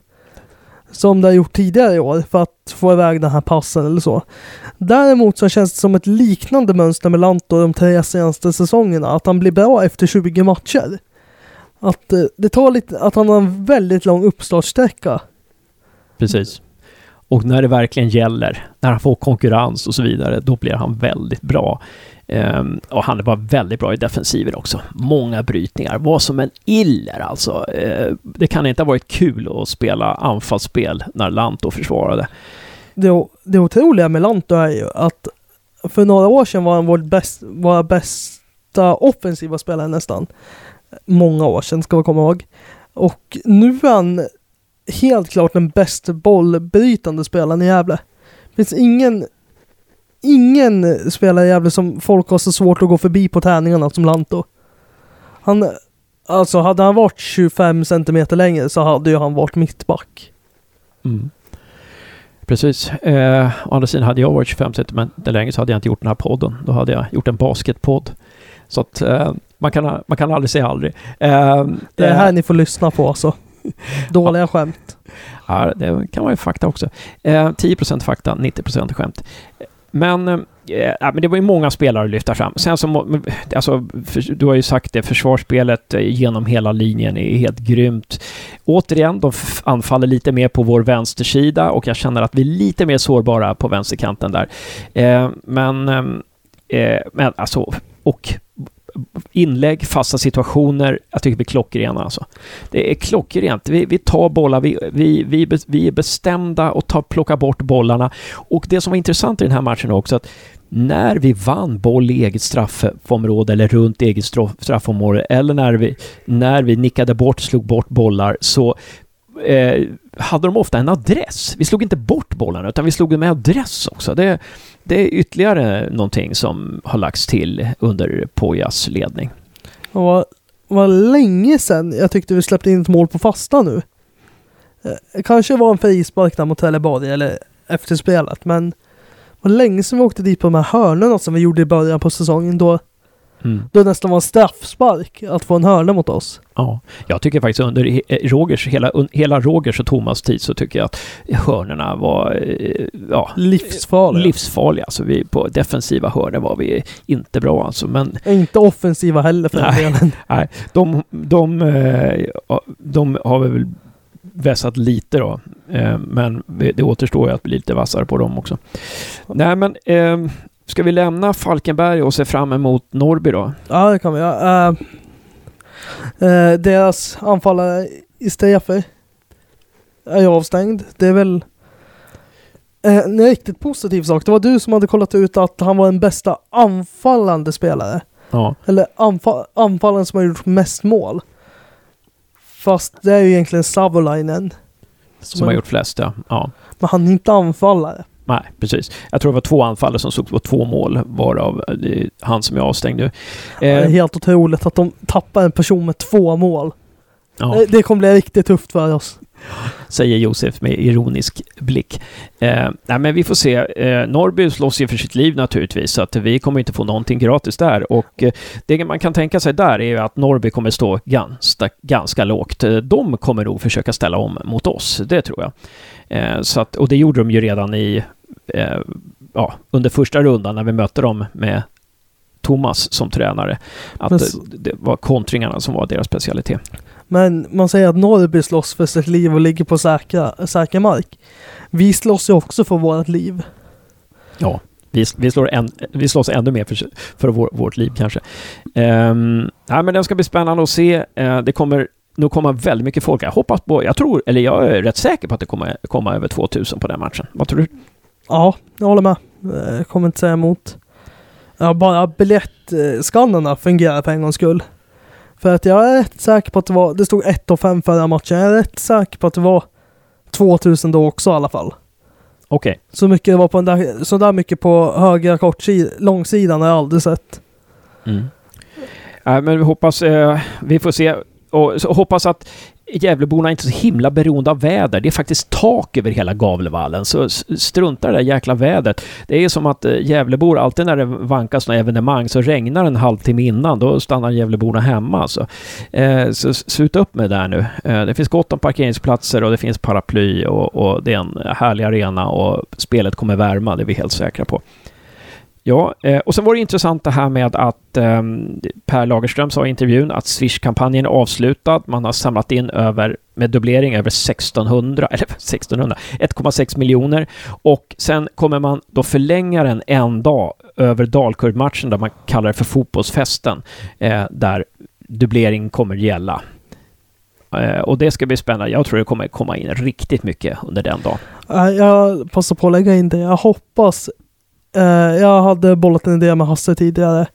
Som det har gjort tidigare i år för att få iväg den här passen eller så. Däremot så känns det som ett liknande mönster med Lanto de tre senaste säsongerna. Att han blir bra efter 20 matcher. Att eh, det tar lite... Att han har en väldigt lång uppstartsträcka. Precis. Och när det verkligen gäller, när han får konkurrens och så vidare, då blir han väldigt bra. Um, och han var väldigt bra i defensiven också. Många brytningar. Var som en iller alltså. Uh, det kan inte ha varit kul att spela anfallsspel när Lanto försvarade. det, det otroliga med Lanto är ju att för några år sedan var han vår, bäst, våra bästa offensiva spelare nästan. Många år sedan ska man komma ihåg. Och nu är han helt klart den bästa bollbrytande spelaren i Gävle. Det finns ingen, ingen spelare i Gävle som folk har så svårt att gå förbi på träningarna som Lanto. Han, alltså hade han varit 25 centimeter längre så hade ju han varit mittback. Mm. Precis. Eh, å andra sidan hade jag varit 25 centimeter längre så hade jag inte gjort den här podden. Då hade jag gjort en basketpodd. Så att eh, man, kan, man kan aldrig säga aldrig. Eh, Det är här ni får lyssna på alltså. Dåliga skämt. Ja, det kan vara ju fakta också. Eh, 10% fakta, 90% skämt. Men eh, eh, men det var ju många spelare att lyfta fram. Sen så, alltså, för, du har ju sagt det, försvarsspelet eh, genom hela linjen är helt grymt. Återigen, de anfaller lite mer på vår vänstersida och jag känner att vi är lite mer sårbara på vänsterkanten där. Eh, men, ehm, eh, men alltså, och inlägg, fasta situationer, jag tycker vi är klockrena alltså. Det är klockrent. Vi, vi tar bollar, vi, vi, vi, vi är bestämda och tar, plockar bort bollarna. Och det som var intressant i den här matchen också, att när vi vann boll i eget straffområde eller runt eget straffområde eller när vi, när vi nickade bort, slog bort bollar så eh, hade de ofta en adress. Vi slog inte bort bollarna utan vi slog dem med adress också. Det, det är ytterligare någonting som har lagts till under Pojas ledning. Det var, var länge sedan jag tyckte vi släppte in ett mål på fasta nu. Eh, kanske var en frispark där mot Trelleborg eller efterspelet, men det var länge sedan vi åkte dit på de här hörnorna som vi gjorde i början på säsongen då, Mm. det nästan var en straffspark att få en hörna mot oss. Ja, jag tycker faktiskt under he- Rogers, hela, hela Rogers och Thomas tid så tycker jag att hörnerna var eh, ja, Livsfarliga. livsfarliga. Alltså vi, på defensiva hörnor var vi inte bra alltså. Men Inte offensiva heller för Nej. delen. nej, de, de, eh, de har väl vässat lite då. Eh, men det återstår ju att bli lite vassare på dem också. Nej men, eh, ska vi lämna Falkenberg och se fram emot Norrby då? Ja, det kan vi göra. Eh, eh, deras anfallare i Stefe är ju avstängd. Det är väl eh, en riktigt positiv sak. Det var du som hade kollat ut att han var den bästa anfallande spelare. Ja, Eller anfa- anfallaren som har gjort mest mål. Fast det är ju egentligen Savolainen. som har gjort flest ja. ja. Men han är inte anfallare. Nej, precis. Jag tror det var två anfallare som såg på två mål, varav eh, han som är avstängd nu. Det är Eh, helt otroligt att de tappar en person med två mål. ja. Det, det kommer bli riktigt tufft för oss. säger Josef med ironisk blick. Eh, nej, men vi får se. Eh, Norrby slåss ju för sitt liv naturligtvis, så att vi kommer inte få någonting gratis där. Och eh, det man kan tänka sig där är ju att Norrby kommer stå ganska, ganska lågt. Eh, De kommer nog försöka ställa om mot oss, det tror jag. Eh, så att, och det gjorde de ju redan i, eh, ja, under första rundan när vi mötte dem med Thomas som tränare. Att Men s- det var kontringarna som var deras specialitet. Men man säger att Norrby slåss för sitt liv och ligger på säkra, säker mark. Vi slåss ju också för vårt liv. Ja, vi, vi, slår en, vi slåss ännu mer för, för vår, vårt liv kanske. Um, nej, men det ska bli spännande att se. Eh, det kommer nog komma väldigt mycket folk. Jag hoppas på, jag tror, eller jag är rätt säker på att det kommer komma över 2000 på den matchen. Vad tror du? Ja, jag håller med. Eh, Jag kommer inte säga emot. Ja, bara biljettskannarna fungerar för en gångs skull. För att jag är rätt säker på att det var, det stod 1 och 5 förra matchen. Jag är rätt säker på att det var 2000 då också i alla fall. Okej, Så mycket det var på den där, så där mycket på högra kortsidan, långsidan har jag aldrig sett. mm. Nej, men vi hoppas, eh, vi får se. Och hoppas att Gävleborna är inte så himla beroende av väder. Det är faktiskt tak över hela Gavlevallen, så strunta i det där jäkla vädret. Det är som att eh, Gävlebor, alltid när det vankas några evenemang så regnar det en halvtimme innan, då stannar Gävleborna hemma Så, Eh, så sluta upp med det där nu. Eh, det finns gott om parkeringsplatser och det finns paraply och, och det är en härlig arena och spelet kommer värma, det är vi helt säkra på. Ja, eh, och sen var det intressant det här med att eh, Per Lagerström sa i intervjun att Swish-kampanjen är avslutad. Man har samlat in över, med dubblering, över 1600, eller 1600, 1,6 miljoner. Och sen kommer man då förlänga den en dag över Dalkurd-matchen där man kallar det för fotbollsfesten, eh, där dubblering kommer gälla. Eh, och det ska bli spännande. Jag tror det kommer komma in riktigt mycket under den dagen. Jag passar på att lägga in det. Jag hoppas. Eh, jag hade bollat en idé med Hasse tidigare.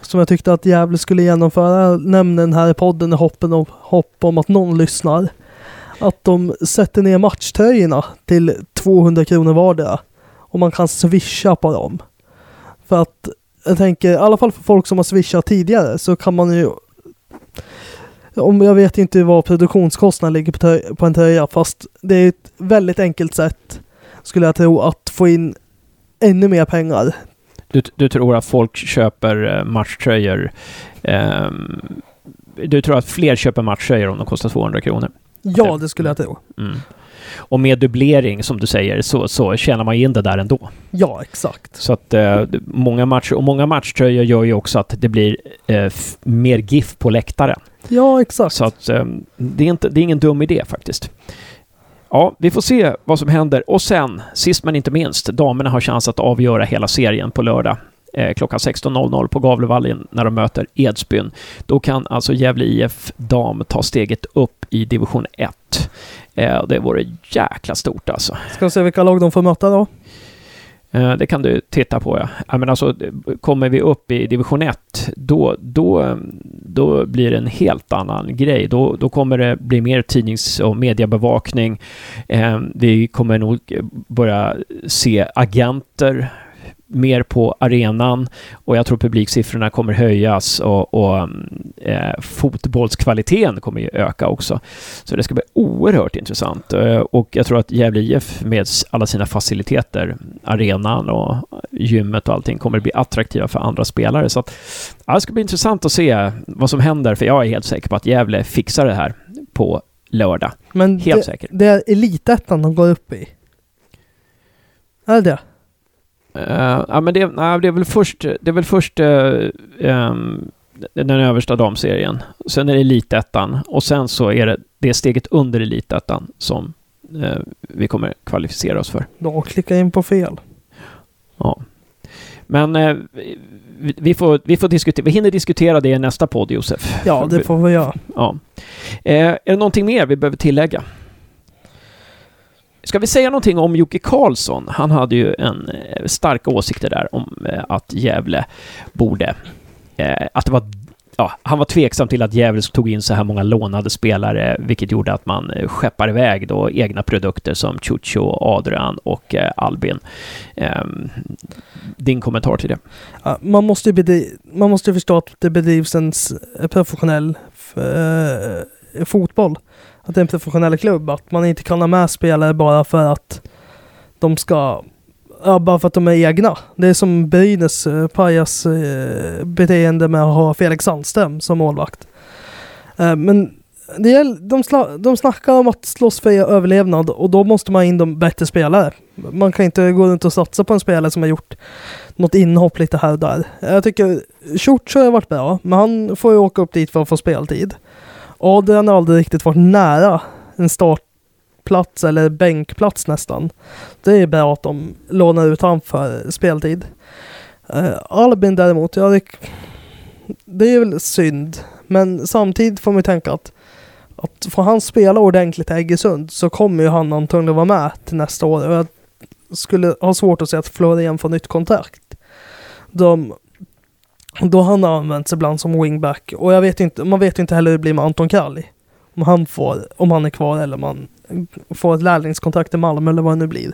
Som jag tyckte att Gävle skulle genomföra. Jag den här i podden i hoppen om, hopp om att någon lyssnar. Att de sätter ner matchtröjorna till 200 kronor vardera. Och man kan swisha på dem. För att jag tänker, i alla fall för folk som har swishat tidigare så kan man ju om jag vet inte vad produktionskostnaden ligger på, på en tröja fast det är ett väldigt enkelt sätt skulle jag tro att få in ännu mer pengar. Du, du tror att folk köper eh, matchtröjor? ehm, du tror att fler köper matchtröjor om de kostar 200 kronor? Ja, det skulle jag tro. Mm. Och med dubblering, som du säger, så, så tjänar man in det där ändå. Ja, exakt. Så att eh, många matcher, och många matchtröjor gör ju också att det blir eh, mer GIF på läktaren. Ja, exakt. Så att eh, det, är inte, det är ingen dum idé faktiskt. Ja, vi får se vad som händer. Och sen, sist men inte minst, damerna har chans att avgöra hela serien på lördag eh, klockan 16.00 på Gavlevallen när de möter Edsbyn. Då kan alltså Gävle IF dam ta steget upp i division 1. Eh, det vore jäkla stort alltså. Ska vi se vilka lag de får möta då? Eh, det kan du titta på ja. men alltså, kommer vi upp i division 1, då, då, då blir det en helt annan grej. Då, då kommer det bli mer tidnings och mediebevakning. Eh, vi kommer nog börja se agenter mer på arenan och jag tror publiksiffrorna kommer höjas och, och eh, fotbollskvaliteten kommer ju öka också. Så det ska bli oerhört intressant eh, och jag tror att Gävle IF med alla sina faciliteter, arenan och gymmet och allting kommer bli attraktiva för andra spelare. Så att, ja, det ska bli intressant att se vad som händer för jag är helt säker på att Gävle fixar det här på lördag. Men Helt det, säker. det är elitettan de går upp i. Är det det? Uh, ja, men det, nej, det är väl först, det är väl först uh, um, den översta damserien. Sen är det elitettan och sen så är det det steget under elitettan som uh, vi kommer kvalificera oss för. Då klickar in på fel. Ja. Men vi, vi, får, vi, får diskutera, vi hinner diskutera det i nästa podd, Josef. Ja, det får vi göra. Ja. är det någonting mer vi behöver tillägga? Ska vi säga någonting om Jocke Karlsson? Han hade ju en eh, starka åsikter där om eh, att Gävle borde... Eh, att det var... Ja, han var tveksam till att Gävle tog in så här många lånade spelare, vilket gjorde att man skeppar iväg då egna produkter som Chucho, Adrian och Albin. Ehm, din kommentar till det? Man måste ju man måste ju förstå att det bedrivs en professionell fotboll att det är en professionell klubb. Att man inte kan ha med spelare bara för att de ska Ja, bara för att de är egna. Det är som Brynäs eh, pajas eh, beteende med att ha Felix Sandström som målvakt. Eh, men det gäller, de, sla, de snackar om att slåss för överlevnad och då måste man in de bättre spelare. Man kan inte gå runt och satsa på en spelare som har gjort något inhopp lite här och där. Jag tycker Schurz har varit bra, men han får ju åka upp dit för att få speltid. Adrian har aldrig riktigt varit nära en startplats eller bänkplats nästan. Det är bra att de lånar ut honom för speltid. Uh, Albin däremot, ja det, det är väl synd. Men samtidigt får man tänka att, att får han spela ordentligt i Iggesund så kommer ju han antagligen vara med till nästa år. Och jag skulle ha svårt att se att Florian får nytt kontrakt. De då han har använts ibland som wingback. Och jag vet inte, man vet inte heller hur det blir med Anton Kalli. Om han, får, om han är kvar eller om han får ett lärlingskontrakt i Malmö eller vad det nu blir.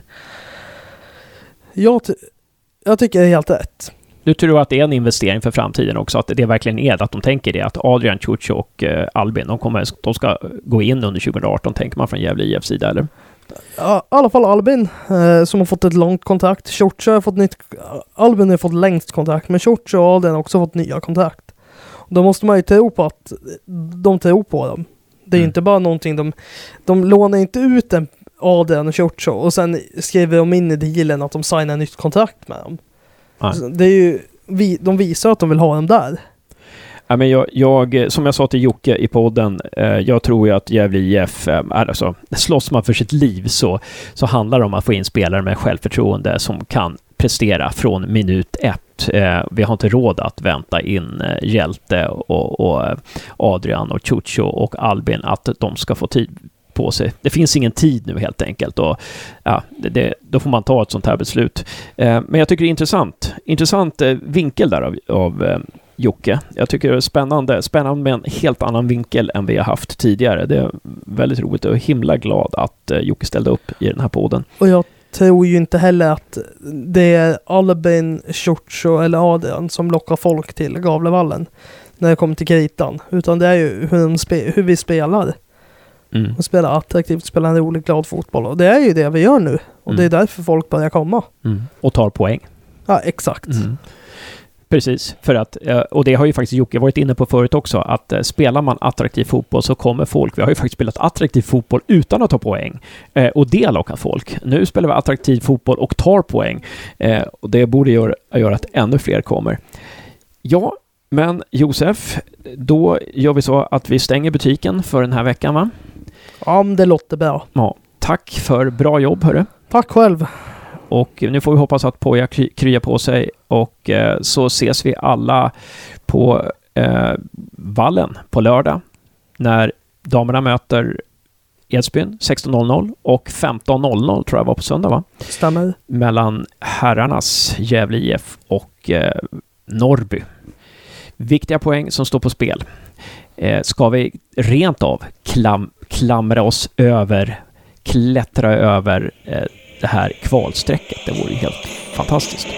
Jag, jag tycker det är helt rätt. Du tror att det är en investering för framtiden också? Att det verkligen är att de tänker det? Att Adrian, Ciuci och eh, Albin, de, kommer, de ska gå in under 2018, tänker man från Gävle IFs sida, eller? Ja, i alla fall Albin eh, som har fått ett långt kontrakt. Shortshire har fått nytt... Albin har fått längst kontrakt, men Shortshire och Adrian har också fått nya kontrakt. Då måste man ju tro på att de tror på dem. Det är mm. inte bara någonting de... De lånar inte ut en Adrian och Shortshire och sen skriver de in i dealen att de signar nytt kontrakt med dem. Det är ju... Vi, de visar att de vill ha dem där. Ja, men jag, jag, som jag sa till Jocke i podden, eh, jag tror ju att Gävle IF, eh, alltså, slåss man för sitt liv så, så handlar det om att få in spelare med självförtroende som kan prestera från minut ett. Eh, vi har inte råd att vänta in eh, Hjälte och, och eh, Adrian och Chucho och Albin att de ska få tid på sig. Det finns ingen tid nu helt enkelt och ja, det, det, då får man ta ett sånt här beslut. Eh, men jag tycker det är intressant. Intressant eh, vinkel där av, av eh, Jocke. Jag tycker det är spännande, spännande med en helt annan vinkel än vi har haft tidigare. Det är väldigt roligt och himla glad att eh, Jocke ställde upp i den här podden. Och jag tror ju inte heller att det är Albin, Ciuccio eller Adrian som lockar folk till Gavlevallen när det kommer till kritan. Utan det är ju hur, hur vi spelar. Mm. Och spelar attraktivt, spelar en rolig, glad fotboll. Och det är ju det vi gör nu. Och mm. det är därför folk börjar komma. Mm. Och tar poäng. Ja, exakt. Mm. Precis, för att, eh, och det har ju faktiskt Jocke varit inne på förut också, att eh, spelar man attraktiv fotboll så kommer folk, vi har ju faktiskt spelat attraktiv fotboll utan att ta poäng, eh, och det lockar folk. Nu spelar vi attraktiv fotboll och tar poäng, och det borde göra, göra att ännu fler kommer. Ja, men Josef, då gör vi så att vi stänger butiken för den här veckan, va? Ja, men det låter bra. Ja, tack för bra jobb, hörru. Tack själv. Och nu får vi hoppas att Poja kry kryar på sig och eh, så ses vi alla på eh, vallen på lördag när damerna möter Edsbyn 16.00 och 15.00 tror jag var på söndag va? Stämmer. Mellan herrarnas Gävle IF och eh, Norrby. Viktiga poäng som står på spel. Eh, ska vi rent av klam klamra oss över, klättra över eh, det här kvalstrecket. Det vore ju helt fantastiskt.